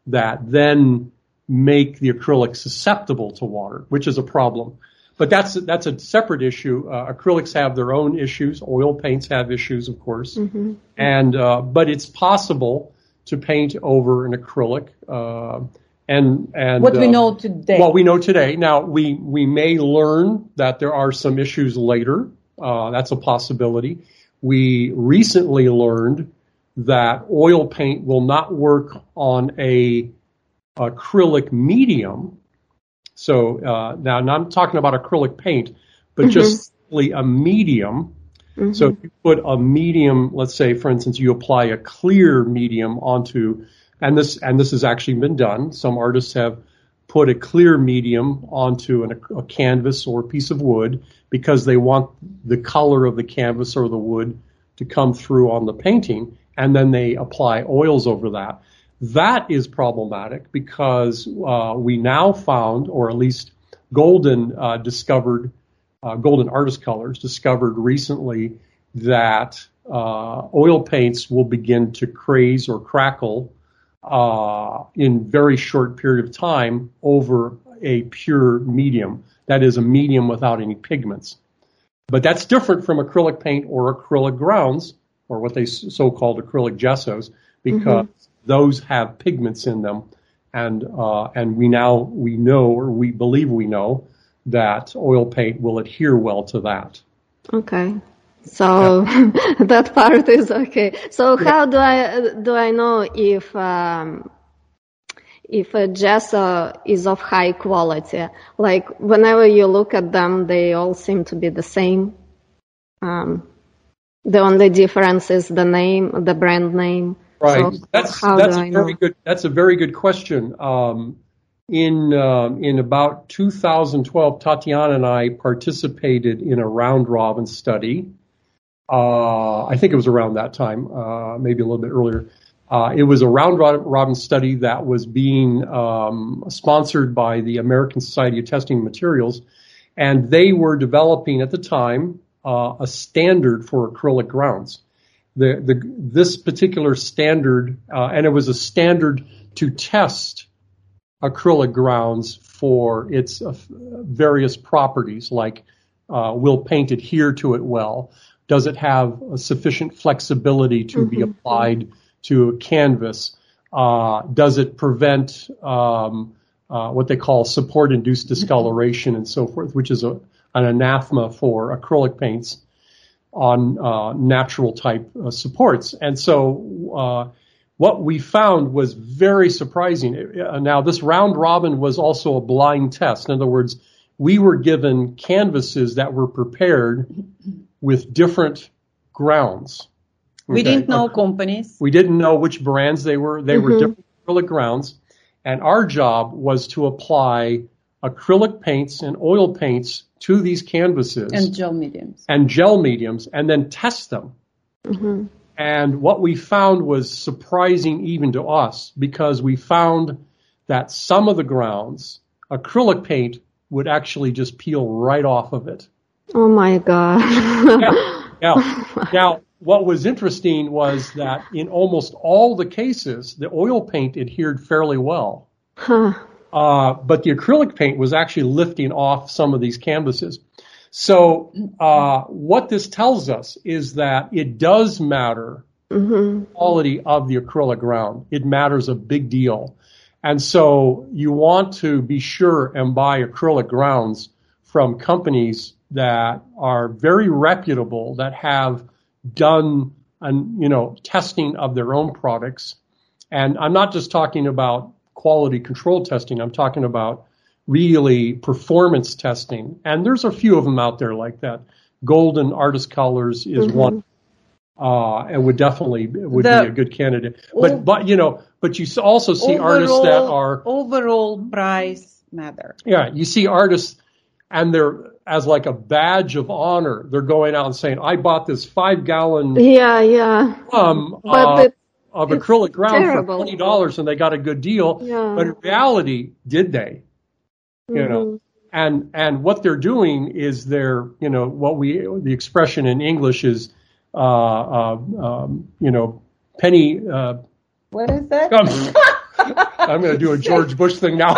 that then make the acrylic susceptible to water, which is a problem. But that's that's a separate issue. Uh, acrylics have their own issues. Oil paints have issues, of course. Mm-hmm. And uh, but it's possible to paint over an acrylic. Uh, and and what we uh, know today. What we know today. Now we we may learn that there are some issues later. Uh, that's a possibility. We recently learned that oil paint will not work on a acrylic medium. So uh, now, now, I'm talking about acrylic paint, but mm-hmm. just simply a medium. Mm-hmm. So if you put a medium, let's say, for instance, you apply a clear medium onto, and this and this has actually been done. Some artists have put a clear medium onto an, a canvas or a piece of wood because they want the color of the canvas or the wood to come through on the painting, and then they apply oils over that. That is problematic because uh, we now found, or at least Golden uh, discovered, uh, Golden Artist Colors discovered recently that uh, oil paints will begin to craze or crackle uh, in very short period of time over a pure medium. That is a medium without any pigments. But that's different from acrylic paint or acrylic grounds, or what they so-called acrylic gessos, because mm-hmm those have pigments in them, and uh, and we now we know or we believe we know that oil paint will adhere well to that. Okay. So yeah. that part is okay. So how do I do I know if um, if a gesso is of high quality? Like whenever you look at them, they all seem to be the same. Um, the only difference is the name, the brand name. Right. So that's that's a very good. That's a very good question. Um, in um, in about 2012, Tatiana and I participated in a round robin study. Uh, I think it was around that time, uh, maybe a little bit earlier. Uh, it was a round robin study that was being um, sponsored by the American Society of Testing Materials, and they were developing at the time uh, a standard for acrylic grounds the, the this particular standard, uh, and it was a standard to test acrylic grounds for its uh, various properties, like will paint adhere to it well? Does it have sufficient flexibility to mm-hmm. be applied to a canvas? Uh, does it prevent um, uh, what they call support-induced discoloration and so forth, which is a, an anathema for acrylic paints? on uh, natural type uh, supports. And so uh, what we found was very surprising. Uh, now, this round robin was also a blind test. In other words, we were given canvases that were prepared with different grounds. Okay? We didn't know companies. We didn't know which brands they were. They mm-hmm. were different acrylic grounds. And our job was to apply acrylic paints and oil paints to these canvases and gel mediums and gel mediums and then test them. Mm-hmm. And what we found was surprising even to us because we found that some of the grounds, acrylic paint would actually just peel right off of it. Oh my God. yeah. yeah. Now, what was interesting was that in almost all the cases, the oil paint adhered fairly well. Huh. Uh, but the acrylic paint was actually lifting off some of these canvases. So uh, what this tells us is that it does matter mm-hmm. quality of the acrylic ground. It matters a big deal. And so you want to be sure and buy acrylic grounds from companies that are very reputable, that have done an, you know, testing of their own products. And I'm not just talking about quality control testing. I'm talking about really performance testing. And there's a few of them out there like that. Golden Artist Colors is mm-hmm. one. Uh, and would definitely would the, be a good candidate. But but you know, but you also see overall, artists that are overall price matter. Yeah, you see artists and they're as like a badge of honor. They're going out and saying, "I bought this five gallon." Yeah, yeah. Um, uh, of acrylic ground Terrible. for twenty dollars, and they got a good deal. Yeah. But in reality, did they? You mm-hmm. know, and and what they're doing is they're you know what we the expression in English is uh, uh um, you know penny. Uh, what is that? Um, I'm going to do a George Bush thing now.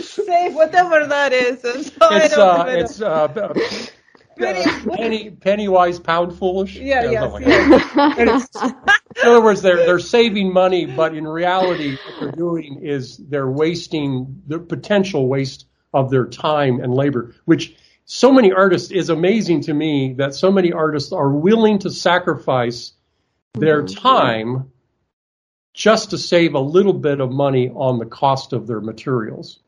Say whatever that is. it's uh, it's uh, penny, penny wise, pound foolish. Yeah, yeah yes, like yes. in other words, they're they're saving money, but in reality, what they're doing is they're wasting the potential waste of their time and labor, which so many artists is amazing to me that so many artists are willing to sacrifice their mm-hmm. time just to save a little bit of money on the cost of their materials,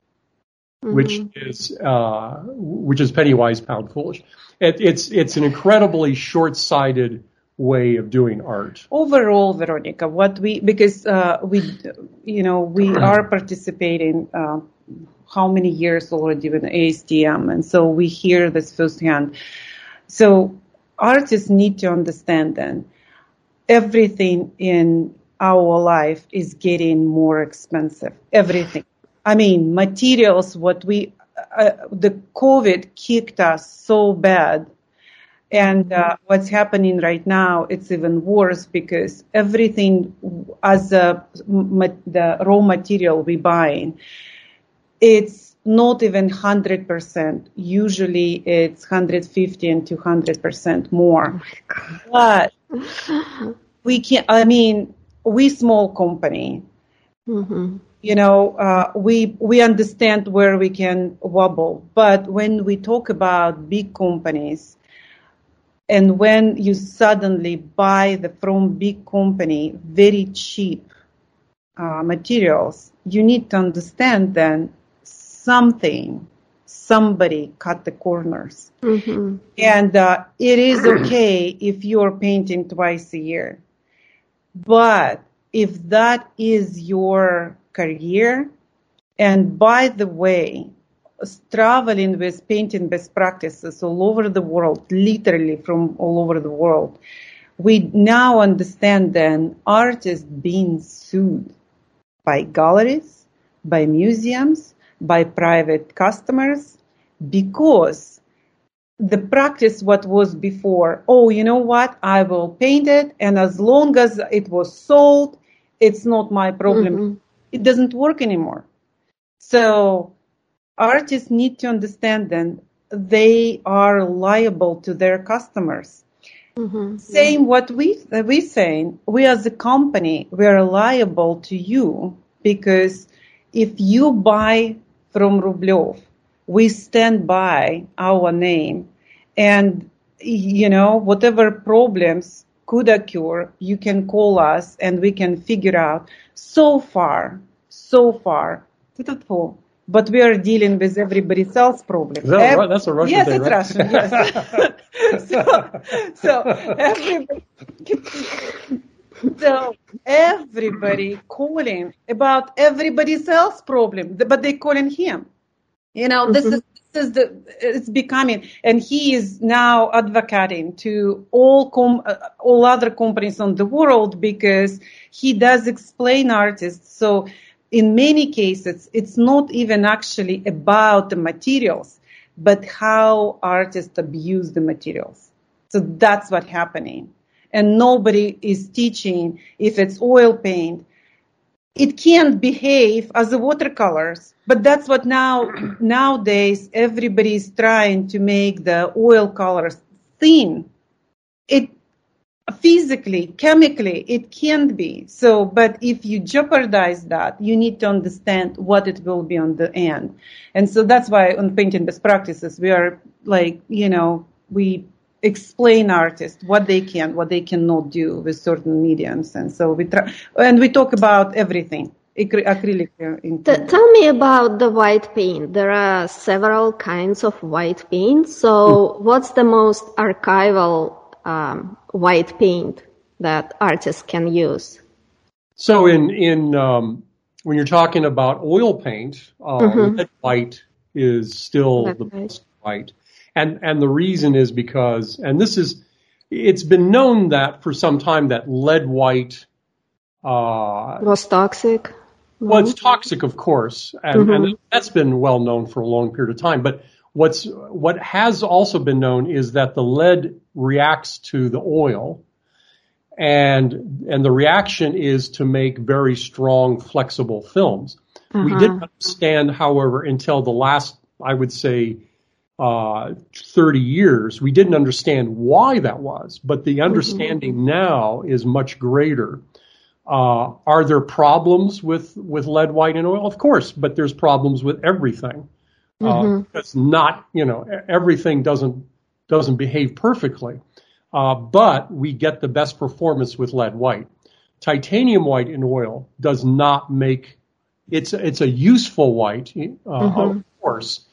mm-hmm. which is uh, which is penny wise, pound foolish. It, it's it's an incredibly short sighted way of doing art. Overall, Veronica, what we because uh, we you know we are participating. Uh, how many years already with ASTM, and so we hear this firsthand. So artists need to understand then everything in our life is getting more expensive. Everything. I mean, materials, what we, uh, the COVID kicked us so bad. And uh, what's happening right now, it's even worse because everything as a, the raw material we're buying, it's not even 100%. Usually it's 150 and 200% more. Oh but we can't. I mean, we small company. Mm-hmm. You know, uh, we we understand where we can wobble, but when we talk about big companies, and when you suddenly buy the from big company very cheap uh, materials, you need to understand then something, somebody cut the corners, mm-hmm. and uh, it is okay if you're painting twice a year but if that is your career, and by the way, traveling with painting best practices all over the world, literally from all over the world, we now understand then artists being sued by galleries, by museums, by private customers, because the practice what was before. Oh, you know what? I will paint it, and as long as it was sold, it's not my problem. Mm-hmm. It doesn't work anymore. So artists need to understand then they are liable to their customers. Mm-hmm. Same what we we saying. We as a company we are liable to you because if you buy from Rublev we stand by our name and you know whatever problems could occur you can call us and we can figure out so far so far but we are dealing with everybody else's problem. That, that's a Russian yes, thing, it's Russian. Yes. so, so everybody, so everybody calling about everybody else's problem, but they calling him. You know, this mm-hmm. is this is the it's becoming, and he is now advocating to all com, uh, all other companies on the world because he does explain artists. So in many cases, it's not even actually about the materials, but how artists abuse the materials. So that's what's happening. And nobody is teaching if it's oil paint, it can't behave as the watercolors. But that's what now, nowadays, everybody is trying to make the oil colors thin. It, physically, chemically, it can't be. So, but if you jeopardize that, you need to understand what it will be on the end. And so that's why on painting best practices, we are like, you know, we explain artists what they can, what they cannot do with certain mediums, and so we try, and we talk about everything. Acrylic. T- tell me about the white paint. There are several kinds of white paint. So, mm. what's the most archival um, white paint that artists can use? So, in in um, when you're talking about oil paint, uh, mm-hmm. white is still the best white. And, and the reason is because, and this is, it's been known that for some time that lead white uh, was toxic. Well, it's toxic, of course, and, mm-hmm. and, that's been well known for a long period of time. But what's what has also been known is that the lead reacts to the oil, and and the reaction is to make very strong, flexible films. Uh-huh. We didn't understand, however, until the last, I would say, uh, 30 years, we didn't understand why that was. But the understanding mm-hmm. now is much greater. Uh, are there problems with, with lead, white, and oil? Of course, but there's problems with everything. Uh, mm-hmm. It's not, you know, everything doesn't doesn't behave perfectly, uh, but we get the best performance with lead white. Titanium white in oil does not make it's it's a useful white, uh, mm-hmm. of course,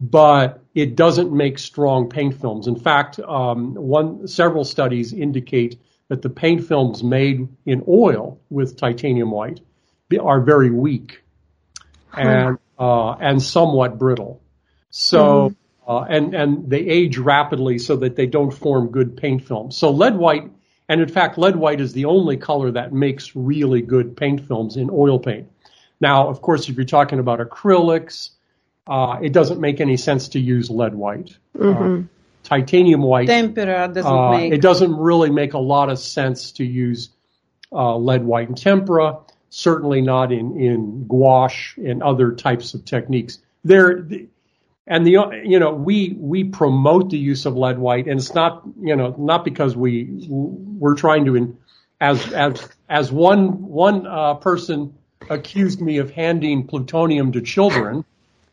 but it doesn't make strong paint films. In fact, um, one several studies indicate that the paint films made in oil with titanium white are very weak and uh, and somewhat brittle. So mm-hmm. uh, and and they age rapidly so that they don't form good paint films. So lead white, and in fact, lead white is the only color that makes really good paint films in oil paint. Now, of course, if you're talking about acrylics, uh, it doesn't make any sense to use lead white. Mm-hmm. Uh, titanium white. Tempera doesn't uh, make. It doesn't really make a lot of sense to use uh, lead white and tempera. Certainly not in in gouache and other types of techniques. There, and the you know we we promote the use of lead white, and it's not you know not because we we're trying to as as as one one uh, person accused me of handing plutonium to children.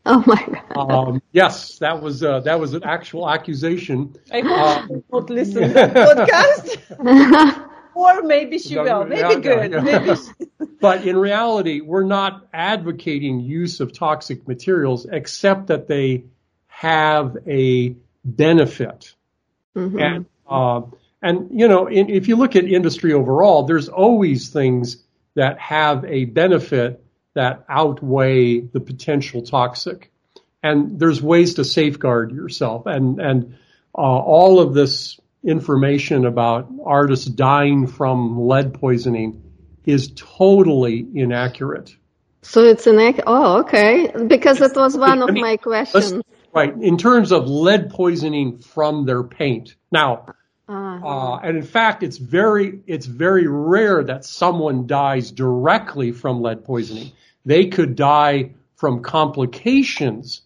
Oh my God. Um, yes, that was uh, that was an actual accusation. I hope she won't listen to the podcast. or maybe she will. Maybe yeah, good. Yeah, yeah. Maybe but in reality, we're not advocating use of toxic materials except that they have a benefit. Mm-hmm. And uh, and you know, in, if you look at industry overall, there's always things that have a benefit that outweigh the potential toxic. And there's ways to safeguard yourself. And, and uh, all of this information about artists dying from lead poisoning is totally inaccurate. So it's an oh okay because it was one of my questions. Right in terms of lead poisoning from their paint. Now uh-huh. Uh, and in fact, it's very it's very rare that someone dies directly from lead poisoning. They could die from complications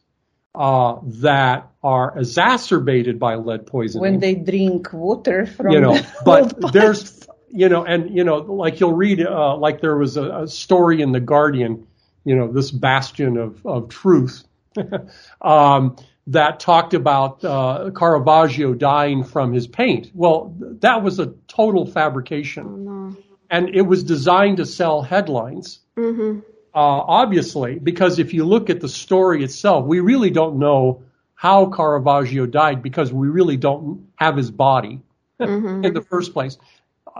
uh, that are exacerbated by lead poisoning when they drink water from. You know, but there's you know, and you know, like you'll read, uh, like there was a, a, story in the Guardian, you know, this bastion of of truth. um, that talked about uh, Caravaggio dying from his paint. Well, that was a total fabrication, oh, no. and it was designed to sell headlines. Mm-hmm. Uh, obviously, because if you look at the story itself, we really don't know how Caravaggio died because we really don't have his body mm-hmm. in the first place.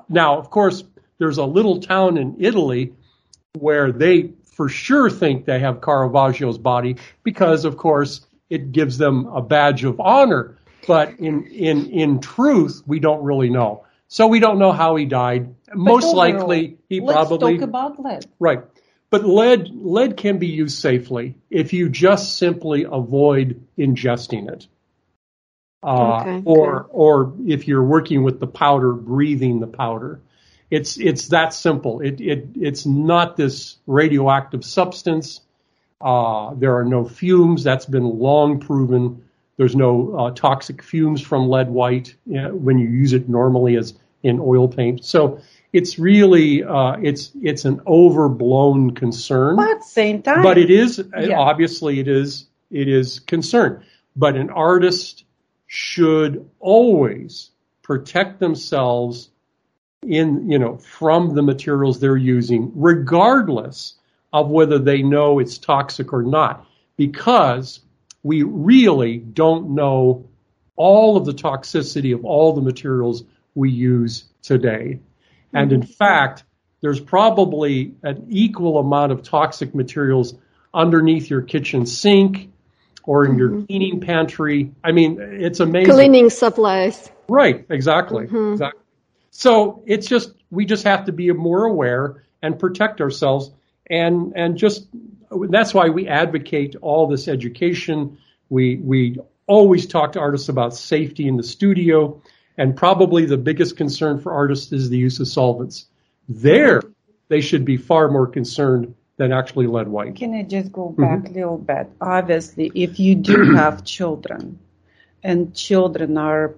Now, of course, there's a little town in Italy where they for sure think they have Caravaggio's body because, of course, it gives them a badge of honor. But in, in, in truth, we don't really know. So we don't know how he died. But Most likely, he let's probably. talk about lead. Right. But lead, lead can be used safely if you just simply avoid ingesting it. Uh, okay, or, okay. or if you're working with the powder, breathing the powder. It's, it's that simple. It, it, it's not this radioactive substance. Uh, there are no fumes. That's been long proven. There's no uh, toxic fumes from lead white you know, when you use it normally as in oil paint. So it's really uh, it's it's an overblown concern. But at the same time, but it is yeah. obviously it is it is concern. But an artist should always protect themselves in you know from the materials they're using, regardless of whether they know it's toxic or not because we really don't know all of the toxicity of all the materials we use today. And in fact, there's probably an equal amount of toxic materials underneath your kitchen sink or in your mm-hmm. cleaning pantry. I mean, it's amazing. Cleaning supplies. Right, exactly. Mhm. exactly. So it's just we just have to be more aware and protect ourselves, and and just that's why we advocate all this education. We we always talk to artists about safety in the studio, and probably the biggest concern for artists is the use of solvents. There, they should be far more concerned than actually lead white. Can I just go mm-hmm. back a little bit? Obviously, if you do have children, and children are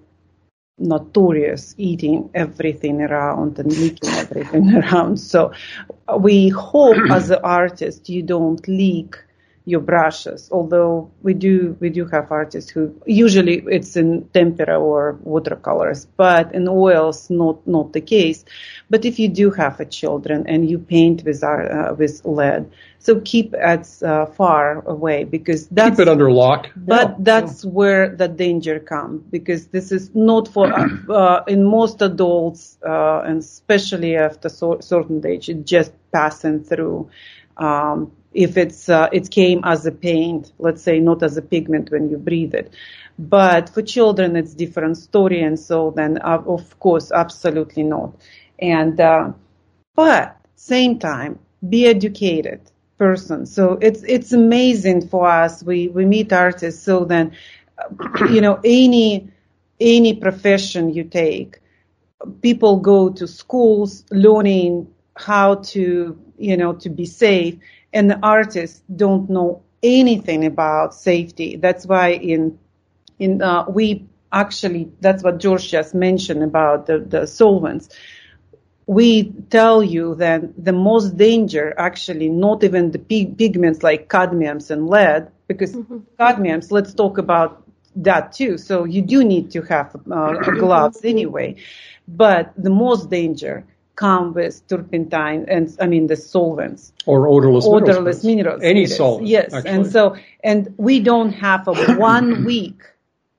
notorious eating everything around and leaking everything around. So we hope as an artist you don't leak your brushes. Although we do we do have artists who usually it's in tempera or watercolors, but in oils not not the case. But if you do have a children and you paint with uh, with lead, so keep it uh, far away because that's Keep it under lock. but Yeah. that's where the danger comes because this is not for uh, in most adults uh, and especially after so, certain age it's just passing through um, if it's uh, it came as a paint let's say not as a pigment when you breathe it. But for children it's different story and so then uh, of course absolutely not. And uh, but same time be educated person. So it's it's amazing for us. We we meet artists so then you know any any profession you take people go to schools learning how to you know to be safe and the artists don't know anything about safety. That's why in in uh, we actually that's what George just mentioned about the, the solvents. We tell you that the most danger actually not even the pig- pigments like cadmiums and lead because cadmiums let's talk about that too. So you do need to have uh, gloves anyway. But the most danger come with turpentine and i mean the solvents or odorless, mineral odorless spirits. mineral Any spirits. solvent. Yes, actually. and so and we don't have a one week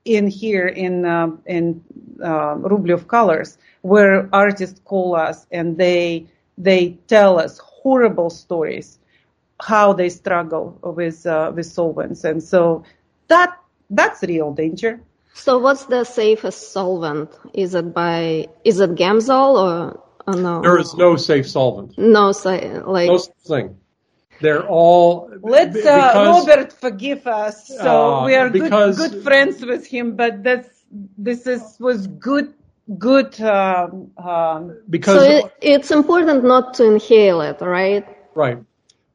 in here in um in uh, Rublev Colors where artists call us and they they tell us horrible stories how they struggle with uh, with solvents and so that that's real danger. So what's the safest solvent? Is it by is it Gamsol or, or no? there is no safe solvent. no, so, like No such thing. They're all Let's be- uh, because- Robert forgive us. So Uh, we are good, because- good friends with him, but that's this is was good good um, um, because so it, it's important not to inhale it, right? Right.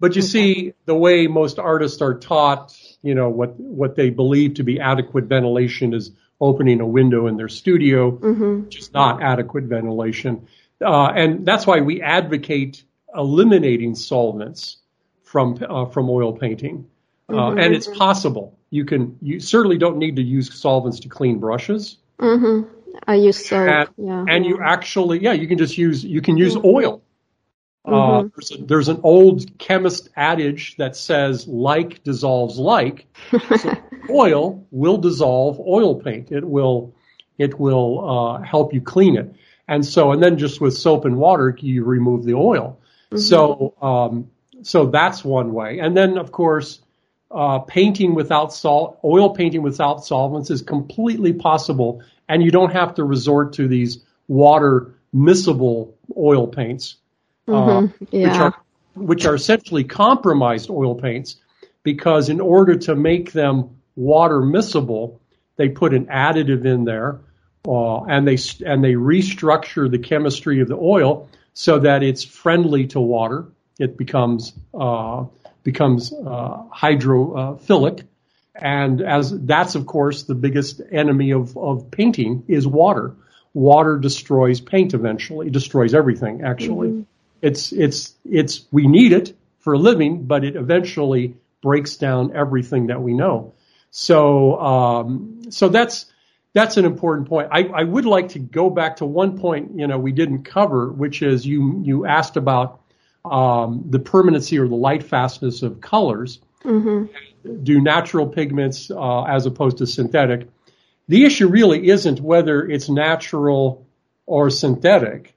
But you see, the way most artists are taught, you know, what, what they believe to be adequate ventilation is opening a window in their studio, which is not adequate ventilation. Uh, and that's why we advocate eliminating solvents from, uh, from oil painting. Uh, and it's possible. You can, you certainly don't need to use solvents to clean brushes. Mm-hmm. I use soap. And, yeah. and you actually, yeah, you can just use, you can use oil. Uh, Mhm. there's, a, there's an old chemist adage that says like dissolves like. So oil will dissolve oil paint. It will, it will uh, help you clean it. And so, and then just with soap and water, you remove the oil. So, um, so that's one way. And then, of course, uh, painting without salt, oil painting without solvents is completely possible, and you don't have to resort to these water miscible oil paints, uh, which are which are essentially compromised oil paints, because in order to make them water miscible, they put an additive in there, uh, and they and they restructure the chemistry of the oil so that it's friendly to water. It becomes uh, becomes uh, hydrophilic, and as that's of course the biggest enemy of of painting is water. Water destroys paint eventually, It destroys everything actually. It's it's it's we need it for a living, but it eventually breaks down everything that we know. So um, so that's that's an important point. I, I would like to go back to one point you know we didn't cover, which is you you asked about um, the permanency or the light fastness of colors. Do natural pigments uh, as opposed to synthetic? The issue really isn't whether it's natural or synthetic.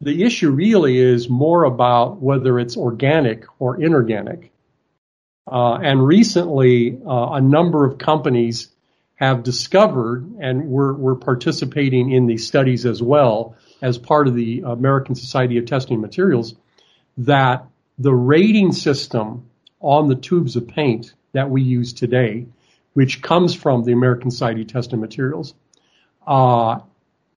The issue really is more about whether it's organic or inorganic. Uh, and recently, uh, a number of companies have discovered, and we're, we're participating in these studies as well as part of the American Society of Testing Materials, that the rating system on the tubes of paint that we use today, which comes from the American Society of Testing Materials, uh,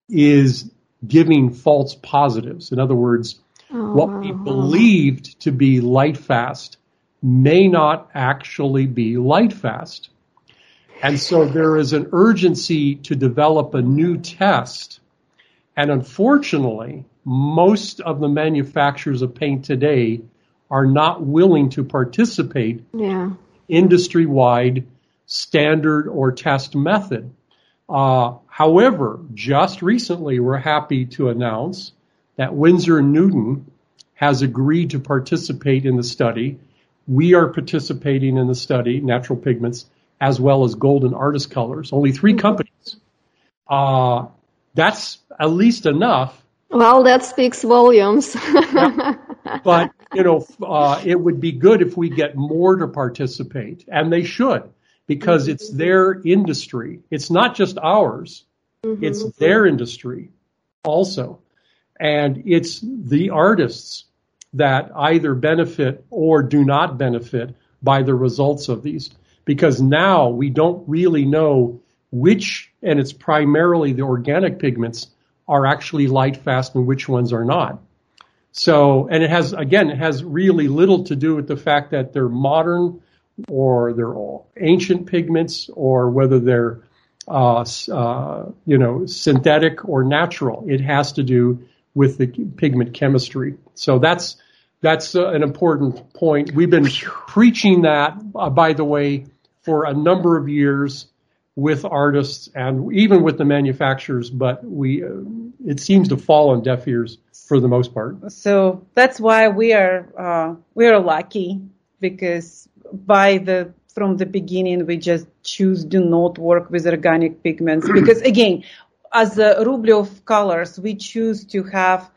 is giving false positives. In other words, oh, what we believed to be light fast may not actually be light fast. And so there is an urgency to develop a new test. And unfortunately, most of the manufacturers of paint today are not willing to participate yeah. industry wide standard or test method. Uh, however, just recently, we're happy to announce that Winsor and Newton has agreed to participate in the study. We are participating in the study, natural pigments, as well as golden artist colors. Only three mm-hmm. companies. Uh, that's at least enough. Well, that speaks volumes. yeah. But, you know, uh, it would be good if we get more to participate, and they should because mm-hmm. it's their industry. It's not just ours. Mm-hmm. It's their industry also. And it's the artists that either benefit or do not benefit by the results of these. Because now we don't really know which, and it's primarily the organic pigments, are actually light fast and which ones are not. So, and it has, again, it has really little to do with the fact that they're modern or they're all ancient pigments or whether they're uh, uh, you know synthetic or natural. It has to do with the pigment chemistry. So that's that's uh, an important point. We've been preaching that, uh, by the way, for a number of years with artists and even with the manufacturers, but we uh, it seems to fall on deaf ears for the most part. So that's why we are uh, we are lucky because by the from the beginning we just choose do not work with organic pigments because again as a Rublev colors we choose to have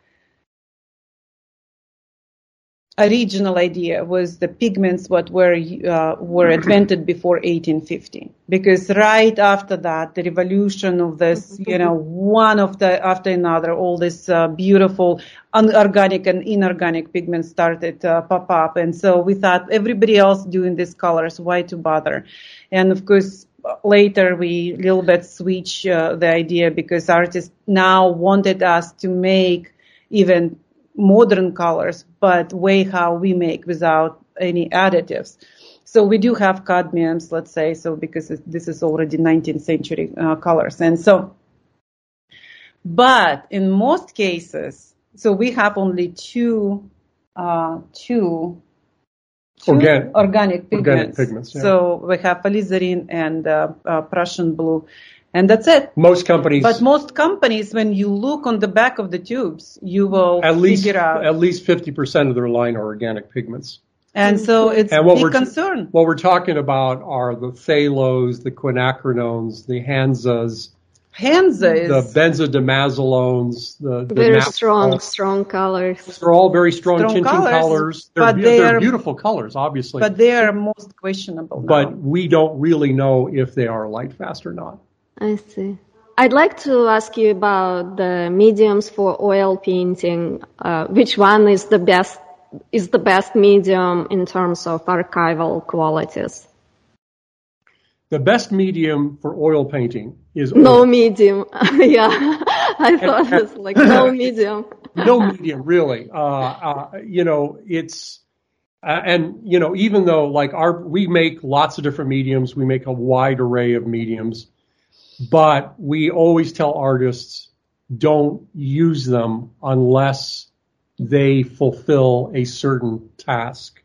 original idea was the pigments what were uh, were invented before 1850 because right after that the revolution of this you know one the after another all this uh, beautiful unorganic and inorganic pigments started to uh, pop up. And so we thought everybody else doing these colors why to bother? And of course later we little bit switch uh, the idea because artists now wanted us to make even modern colors, but way how we make without any additives. So we do have cadmiums, let's say, so because this is already 19th century uh, colors. And so, but in most cases, so we have only two, uh, two, two organic, organic pigments. Organic pigments yeah. So we have alizarin and uh, uh Prussian blue. And that's it. Most companies. But most companies, when you look on the back of the tubes, you will at least, figure out. At least 50% of their line are organic pigments. And so it's and what big concern. What we're talking about are the phthalos, the quinacridones, the Hansas. Hansa is. The benzimidazolones, the, the very strong, strong colors. They're all very strong, strong tinting colors. colors. They're, but be- they are, beautiful colors, obviously. But they are most questionable. Now. But we don't really know if they are light fast or not. I see. I'd like to ask you about the mediums for oil painting. Uh, which one is the best is the best medium in terms of archival qualities? The best medium for oil painting is oil. no medium. yeah, I thought it's like no medium. no medium, really. Uh, uh, you know, it's uh, and you know, even though like our we make lots of different mediums, we make a wide array of mediums. But we always tell artists don't use them unless they fulfill a certain task.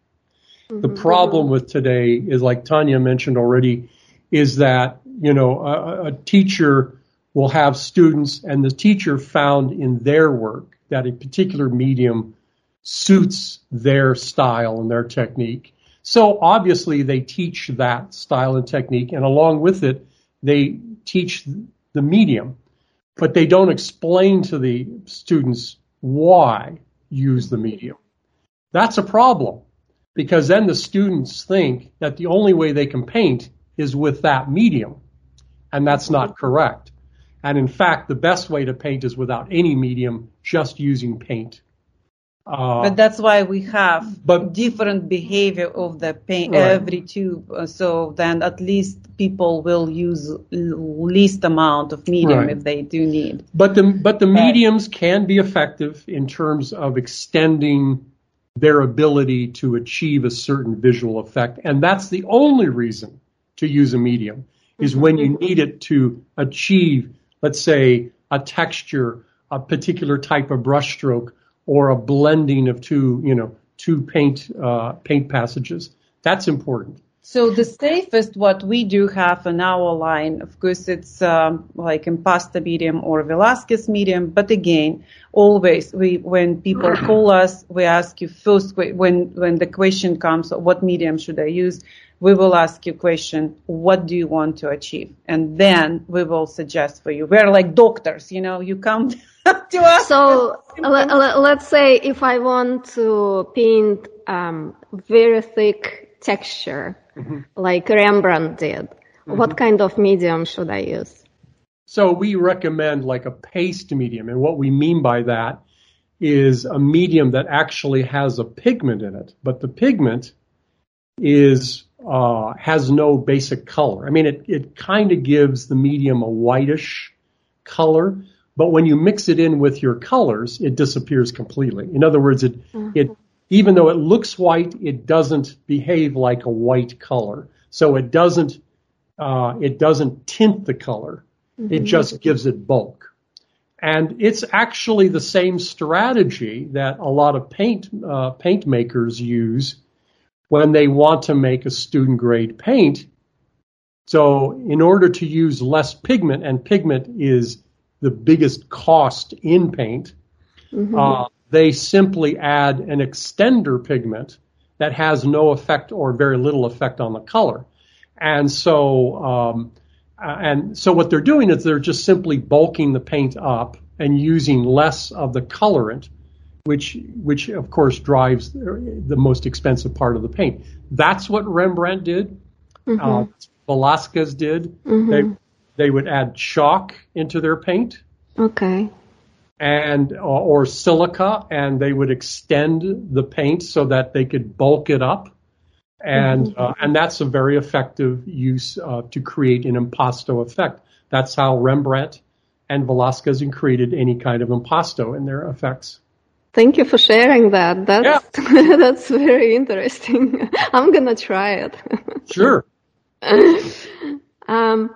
Mm-hmm. The problem with today is like Tanya mentioned already is that, you know, a, a teacher will have students and the teacher found in their work that a particular medium suits their style and their technique. So obviously they teach that style and technique and along with it, they teach the medium, but they don't explain to the students why use the medium. That's a problem because then the students think that the only way they can paint is with that medium. and that's not correct. And in fact, the best way to paint is without any medium, just using paint. Uh, but that's why we have but, different behavior of the paint right. every tube. Uh, so then at least people will use least amount of medium right. if they do need. But the but the mediums can be effective in terms of extending their ability to achieve a certain visual effect, and that's the only reason to use a medium is mm-hmm. when you need it to achieve, let's say, a texture, a particular type of brushstroke or a blending of two, you know, two paint uh, paint passages. That's important. So the safest what we do have in our line, of course, it's um, like Impasto medium or Velasquez medium. But again, always we when people call us, we ask you first when when the question comes, what medium should I use? We will ask you question, what do you want to achieve? And then we will suggest for you. We're like doctors, you know, you come to us. So let, us say if I want to paint um, very thick texture, mm-hmm. like Rembrandt did, mm-hmm. what kind of medium should I use? So we recommend like a paste medium, and what we mean by that is a medium that actually has a pigment in it, but the pigment is uh, has no basic color. I mean, it it kind of gives the medium a whitish color, but when you mix it in with your colors, it disappears completely. In other words, it, mm-hmm. it, even though it looks white, it doesn't behave like a white color. So it doesn't, uh, it doesn't tint the color. Mm-hmm. It just gives it bulk. And it's actually the same strategy that a lot of paint, uh, paint makers use when they want to make a student grade paint. So in order to use less pigment, and pigment is the biggest cost in paint. Mm-hmm. Uh, they simply add an extender pigment that has no effect or very little effect on the color. And so, um, uh, and so what they're doing is they're just simply bulking the paint up and using less of the colorant, which, which of course drives the most expensive part of the paint. That's what Rembrandt did. Mm-hmm. Uh, Velasquez did. Mm-hmm. They they would add chalk into their paint. Okay. And uh, or silica, and they would extend the paint so that they could bulk it up, and mm-hmm. uh, and that's a very effective use uh, to create an impasto effect. That's how Rembrandt and Velasquez created any kind of impasto in their effects. Thank you for sharing that. That's yeah. that's very interesting. I'm gonna try it. sure. um,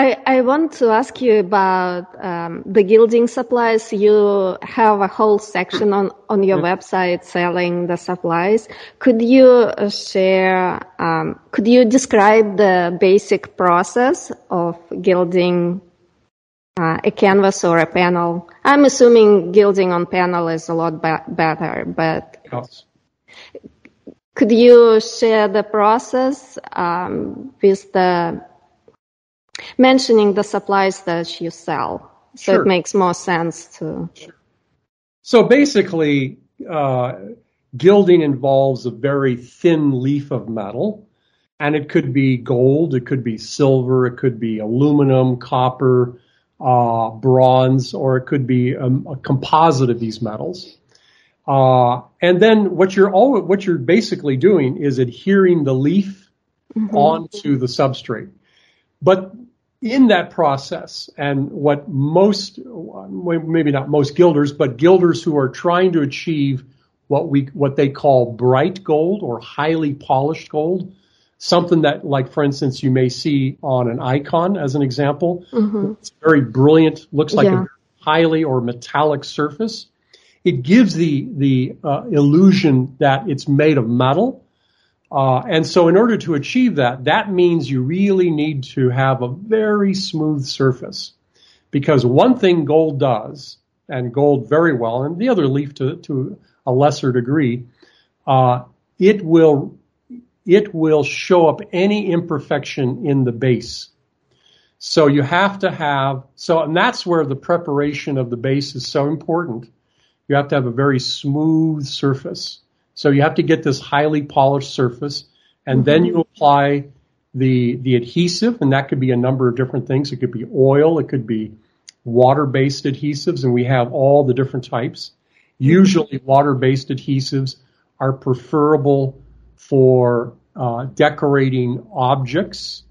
I, I want to ask you about um, the gilding supplies. You have a whole section on, on your website selling the supplies. Could you uh, share, um, could you describe the basic process of gilding uh, a canvas or a panel? I'm assuming gilding on panel is a lot ba- better, but yes. could you share the process um, with the mentioning the supplies that you sell. So sure. it makes more sense to. Sure. So basically, uh, gilding involves a very thin leaf of metal, and it could be gold, it could be silver, it could be aluminum, copper, uh, bronze, or it could be a, a composite of these metals. Uh, and then what you're all, what you're basically doing is adhering the leaf mm-hmm. onto the substrate. But in that process, and what most, maybe not most gilders, but gilders who are trying to achieve what we, what they call bright gold or highly polished gold, something that, like for instance, you may see on an icon as an example. Mm-hmm. It's very brilliant, looks like yeah. a highly or metallic surface. It gives the the uh, illusion that it's made of metal, uh, and so in order to achieve that, that means you really need to have a very smooth surface. Because one thing gold does, and gold very well, and the other leaf to, to a lesser degree, uh, it will it will show up any imperfection in the base. So you have to have so and that's where the preparation of the base is so important. You have to have a very smooth surface. So you have to get this highly polished surface, and mm-hmm. then you apply the the adhesive, and that could be a number of different things. It could be oil, it could be water-based adhesives, and we have all the different types. Usually, water-based adhesives are preferable for uh, decorating objects,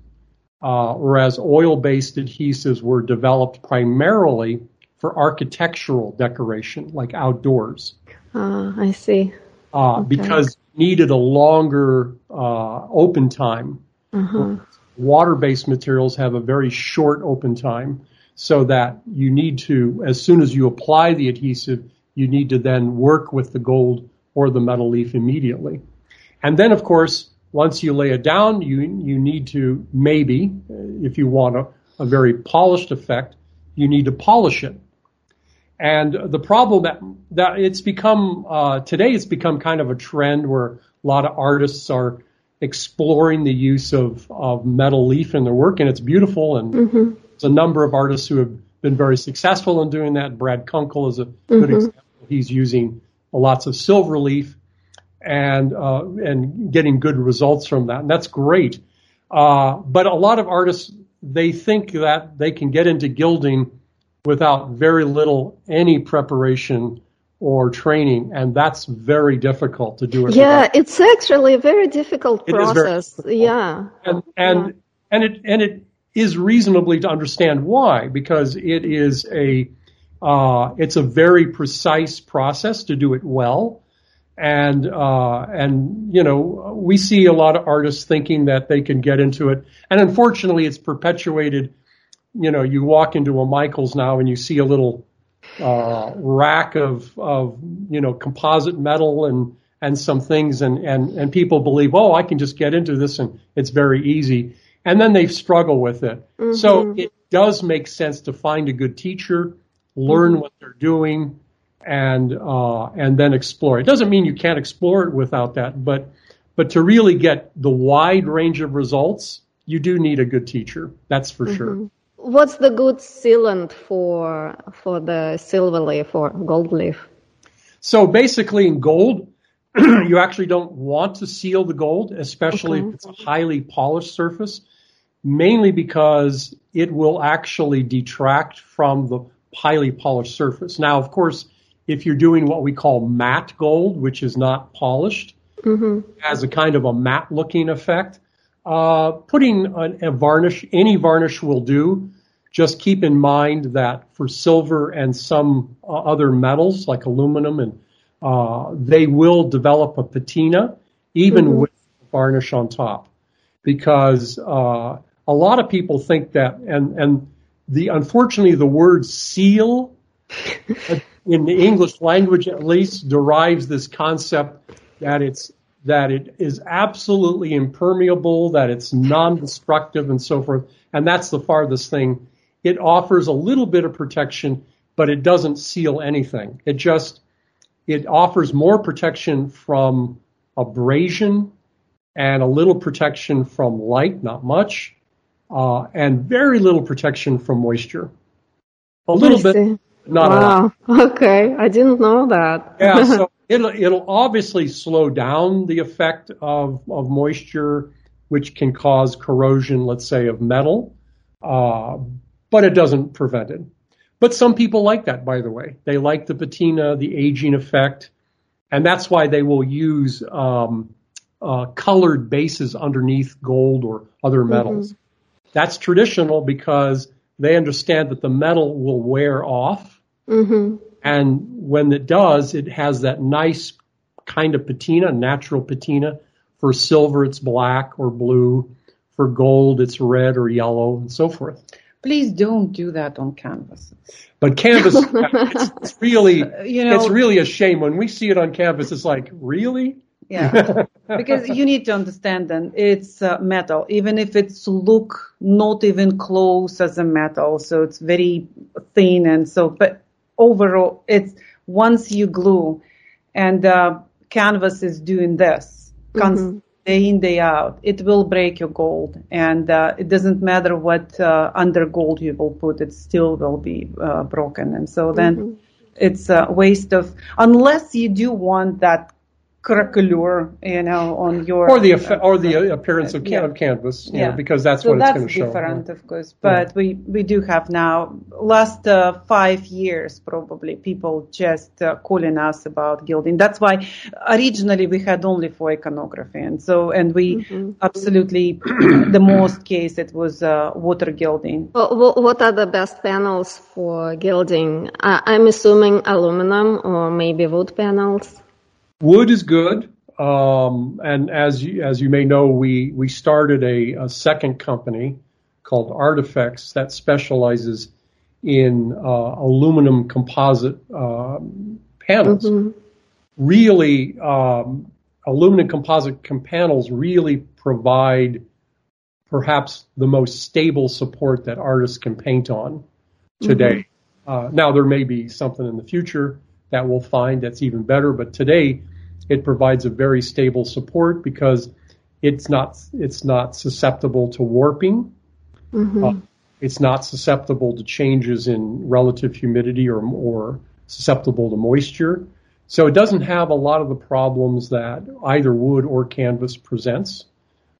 uh, whereas oil-based adhesives were developed primarily for architectural decoration, like outdoors. Ah, I see. Uh, okay. Because needed a longer uh, open time. Uh-huh. Water-based materials have a very short open time, so that you need to, as soon as you apply the adhesive, you need to then work with the gold or the metal leaf immediately. And then, of course, once you lay it down, you you need to maybe, if you want a, a very polished effect, you need to polish it. And the problem that that it's become uh, today, it's become kind of a trend where a lot of artists are exploring the use of, of metal leaf in their work, and it's beautiful. And mm-hmm. there's a number of artists who have been very successful in doing that. Brad Kunkel is a mm-hmm. good example. He's using lots of silver leaf and uh, and getting good results from that, and that's great. Uh, but a lot of artists they think that they can get into gilding without very little any preparation or training, and that's very difficult to do it. Yeah, without. it's actually a very difficult process. Very difficult. Yeah, and and yeah. and it and it is reasonably to understand why because it is a uh, it's a very precise process to do it well, and uh, and you know we see a lot of artists thinking that they can get into it, and unfortunately, it's perpetuated you know, you walk into a Michaels now and you see a little uh, rack of of you know composite metal and and some things and and and people believe, oh, I can just get into this and it's very easy, and then they struggle with it. Mm-hmm. So it does make sense to find a good teacher, learn mm-hmm. what they're doing, and uh, and then explore. It doesn't mean you can't explore it without that, but but to really get the wide range of results, you do need a good teacher. That's for mm-hmm. sure. What's the good sealant for for the silver leaf or gold leaf? So basically, in gold, you actually don't want to seal the gold, especially okay. if it's a highly polished surface, mainly because it will actually detract from the highly polished surface. Now, of course, if you're doing what we call matte gold, which is not polished, mm-hmm. has a kind of a matte looking effect. Uh, putting a, a varnish, any varnish will do. Just keep in mind that for silver and some uh, other metals like aluminum and uh, they will develop a patina even mm-hmm. with varnish on top because uh, a lot of people think that and and the unfortunately the word seal in the English language at least derives this concept that it's that it is absolutely impermeable, that it's non-destructive and so forth. And that's the farthest thing. It offers a little bit of protection, but it doesn't seal anything. It just, it offers more protection from abrasion and a little protection from light, not much, uh, and very little protection from moisture. A little bit, not wow. a lot. Okay, I didn't know that. yeah, so It'll, it'll obviously slow down the effect of, of moisture, which can cause corrosion, let's say, of metal, uh, but it doesn't prevent it. But some people like that, by the way. They like the patina, the aging effect, and that's why they will use um, uh, colored bases underneath gold or other mm-hmm. metals. Mm-hmm. That's traditional because they understand that the metal will wear off. Mm-hmm. And when it does, it has that nice kind of patina, natural patina. For silver, it's black or blue. For gold, it's red or yellow and so forth. Please don't do that on canvas. But canvas, it's, it's, really, you know, it's really a shame when we see it on canvas. It's like, really? Yeah, because you need to understand then it's uh, metal, even if it's look not even close as a metal, so it's very thin and so. But overall, it's once you glue and uh, canvas is doing this mm-hmm. day in day out it will break your gold and uh, it doesn't matter what uh, under gold you will put it still will be uh, broken and so then mm-hmm. it's a waste of unless you do want that craquelure, you know, on your or the effe- or the appearance of, can- yeah. of canvas, you Yeah. know, because that's so what it's going to show. That's different, of course. But we we do have now last uh, five years probably people just uh, calling us about gilding. That's why originally we had only for iconography, and so and we absolutely the most case it was uh, water gilding. Well, what are the best panels for gilding? I- I'm assuming aluminum or maybe wood panels. Wood is good, um, and as you, as you may know, we we started a, a second company called Artefex that specializes in uh, aluminum composite um, panels. Really, um, aluminum composite com- panels really provide perhaps the most stable support that artists can paint on today. Uh, now there may be something in the future that we'll find that's even better, but today it provides a very stable support because it's not it's not susceptible to warping. Uh, it's not susceptible to changes in relative humidity or or susceptible to moisture. So it doesn't have a lot of the problems that either wood or canvas presents.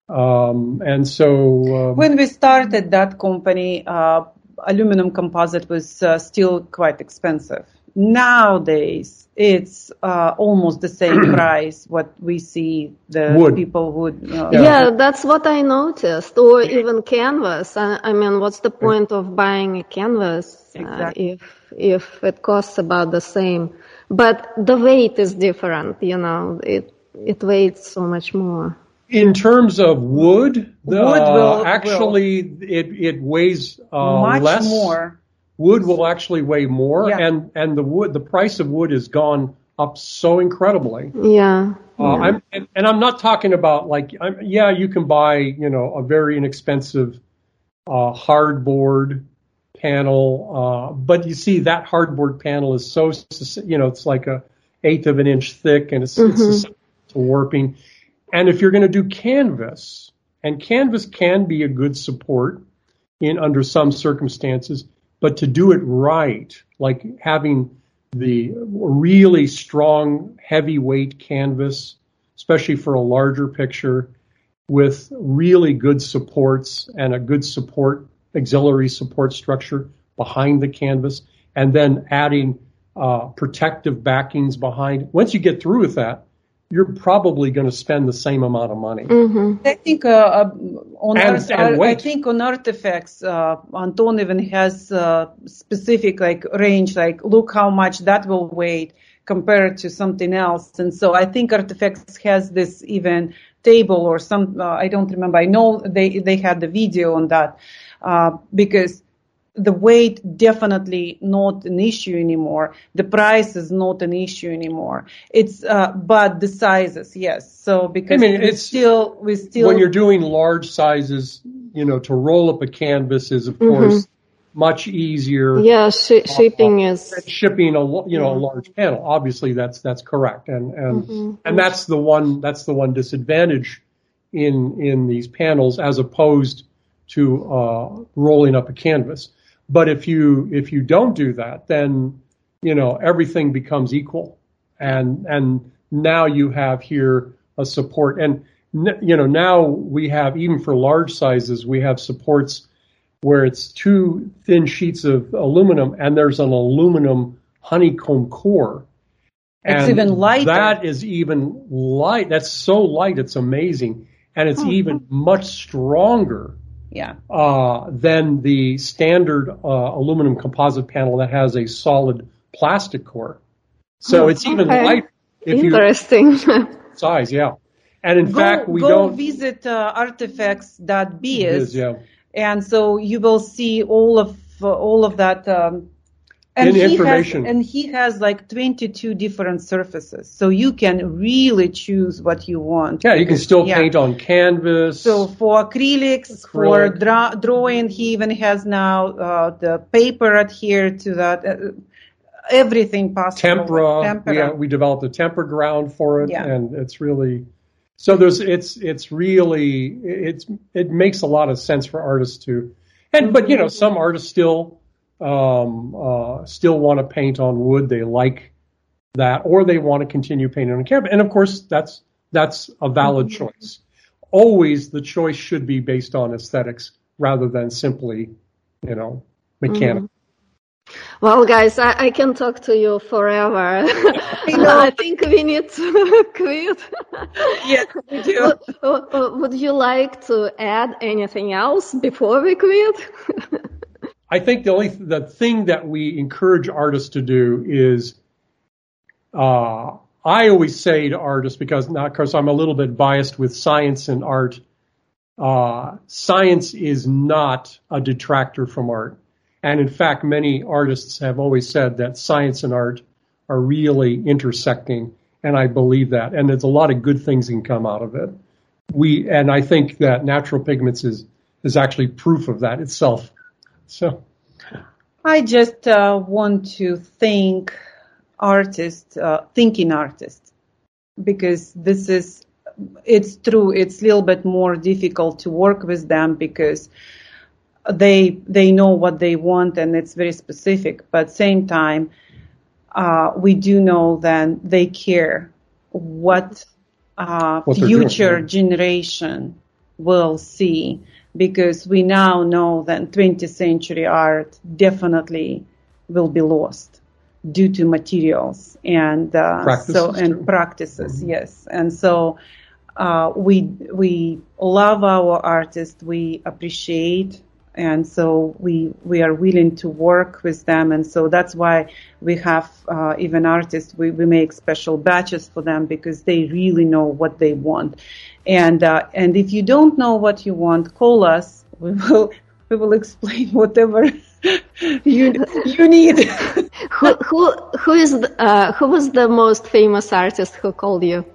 Um, and so um, When we started that company, uh, aluminum composite was uh, still quite expensive. Nowadays, it's uh, almost the same price what we see the Wood. people would. Uh, Yeah. Yeah. that's what I noticed. Or even canvas. I, I mean, what's the point of buying a canvas uh, Exactly. if if it costs about the same? But the weight is different. You know, it it weighs so much more. In terms of wood, the, Wood will- actually it it weighs uh, much less. more. Wood will actually weigh more, Yeah. and and the wood the price of wood has gone up so incredibly. Yeah. Uh, I'm and, and I'm not talking about like I'm, yeah you can buy you know a very inexpensive uh, hardboard panel, uh, but you see that hardboard panel is so you know it's like a eighth of an inch thick and it's, it's susceptible to warping. And if you're going to do canvas, and canvas can be a good support in under some circumstances, but to do it right, like having the really strong, heavyweight canvas, especially for a larger picture, with really good supports and a good support, auxiliary support structure behind the canvas, and then adding uh, protective backings behind. Once you get through with that, you're probably going to spend the same amount of money. I think uh, uh, on And- art- and I- I think on Artefex, uh, Anton even has uh, specific like range, like look how much that will weigh compared to something else. And so I think Artefex has this even table or some. Uh, I don't remember. I know they they had the video on that uh, because the weight definitely not an issue anymore. The price is not an issue anymore. It's uh, but the sizes, yes. So because mean, we it's- still we still when you're doing large sizes, you know, to roll up a canvas is of course much easier. Yeah. Sh- shipping is. Shipping a you know a large panel, obviously that's that's correct, and and and that's the one that's the one disadvantage in in these panels as opposed to uh, rolling up a canvas. But if you if you don't do that, then you know everything becomes equal, and and now you have here a support, and you know now we have even for large sizes we have supports where it's two thin sheets of aluminum and there's an aluminum honeycomb core. It's And even lighter. That is even light. That's so light. It's amazing. And it's oh, even much stronger yeah. uh, than the standard uh, aluminum composite panel that has a solid plastic core. So it's even okay. light if you Interesting. size, yeah. And in Go, fact, we go don't. visit uh, artefex.biz, Is, yeah. and so you will see all of uh, all of that. Um, and In he information. has and he has like 22 different surfaces, so you can really choose what you want. Yeah, you can still Yeah. paint on canvas. So for acrylics, for Acrylic. dra- drawing, he even has now uh, the paper adhered to that. Uh, everything possible. tempera. Tempera. We, uh, we developed a tempera ground for it, Yeah. and it's really so. There's it's it's really it's it makes a lot of sense for artists to, and but you know some artists still um, uh, still want to paint on wood. They like that, or they want to continue painting on canvas. And of course, that's that's a valid mm-hmm. choice. Always, the choice should be based on aesthetics rather than simply, you know, mechanical. Mm-hmm. Well, guys, I, I, can talk to you forever. I think we need to quit. yes, we do. Would, would you like to add anything else before we quit? I think the only the thing that we encourage artists to do is, uh, I always say to artists because not because I'm a little bit biased with science and art. Uh, science is not a detractor from art and in fact, many artists have always said that science and art are really intersecting, and I believe that. And there's a lot of good things can come out of it. We and I think that natural pigments is is actually proof of that itself. So, I just uh, want to thank artists, uh, thinking artists, because this is it's true. It's a little bit more difficult to work with them because they they know what they want and it's very specific. But same time, uh, we do know that they care what, uh, what future generation will see because we now know that 20th century art definitely will be lost due to materials and uh, so and too. practices mm-hmm. yes and so uh, we we love our artists we appreciate and so we we are willing to work with them. And so that's why we have uh, even artists we, we make special batches for them because they really know what they want. And uh, and if you don't know what you want call us. We will we will explain whatever you you need. Who who who is the, uh, who was the most famous artist who called you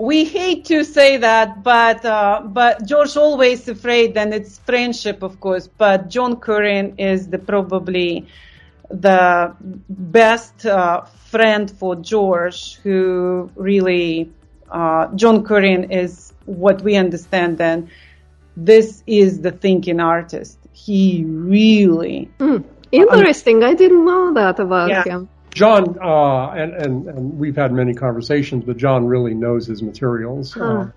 we hate to say that, but uh, but George always afraid, and it's friendship, of course. But John Currin is the probably the best uh, friend for George, who really uh, John Currin is what we understand. Then this is the thinking artist. He really mm, interesting. I didn't know that about yeah. him. John, uh, and, and, and we've had many conversations, but John really knows his materials. Huh. Uh,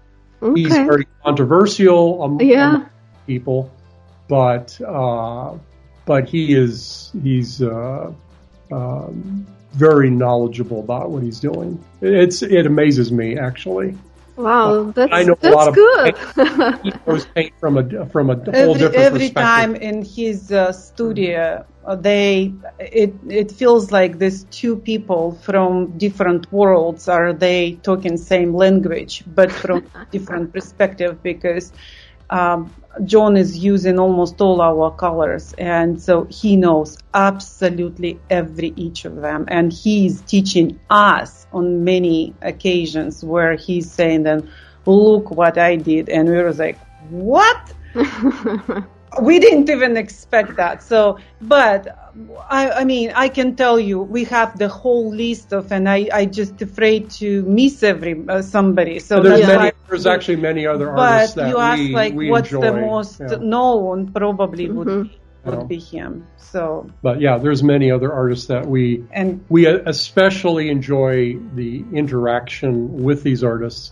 okay. He's very controversial among yeah. people, but uh, but he is he's uh, um, very knowledgeable about what he's doing. It's it amazes me actually. Wow, that's, I know that's a lot good. Paint. he knows paint from a from a whole every, different every time in his uh, studio, uh, they it it feels like these two people from different worlds are they talking same language, but from different perspective because um, John is using almost all our colors, and so he knows absolutely every each of them, and he's teaching us on many occasions where he's saying, "Then look what I did," and we were like, "What?" we didn't even expect that. So, but I, I, mean, I can tell you, we have the whole list of, and I, I just afraid to miss every uh, somebody. So there's, many, there's actually many other artists but you ask we, like we what's enjoy. the most yeah. known, probably mm-hmm. would be, would know. be him. So, but yeah, there's many other artists that we and we especially enjoy the interaction with these artists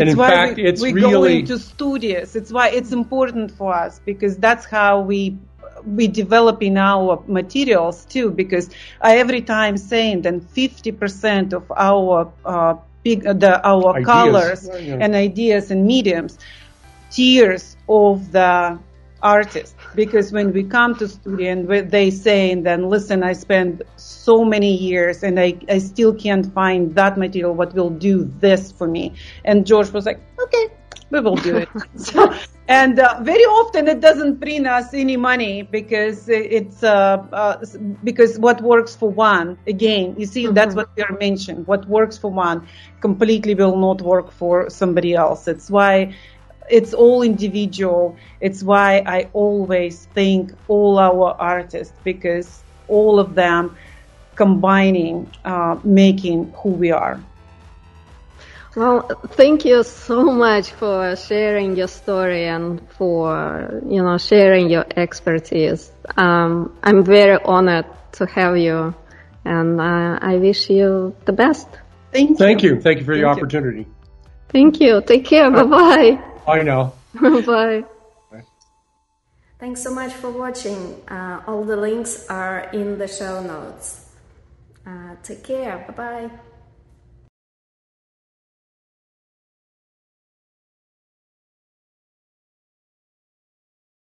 and it's in fact, we, it's we really go into studios. It's why it's important for us because that's how we we develop in our materials too. Because I every time saying that 50% of our uh, big the our ideas. colors yeah. and ideas and mediums, tears of the artist because when we come to studio and they say and then listen i spent so many years and I, I still can't find that material. What will do this for me? And george was like okay we will do it. So, and uh, very often it doesn't bring us any money because it's uh, uh, because what works for one again you see mm-hmm. that's what we are mentioning what works for one completely will not work for somebody else. It's why it's all individual. It's why I always thank all our artists because all of them combining, uh, making who we are. Well, thank you so much for sharing your story and for you know sharing your expertise. Um, I'm very honored to have you and uh, I wish you the best. Thank you. Thank you. Thank you for the Thank you. opportunity. Thank you. Take care. Bye bye. I know. bye. Thanks so much for watching. Uh, all the links are in the show notes. Uh, take care. Bye bye.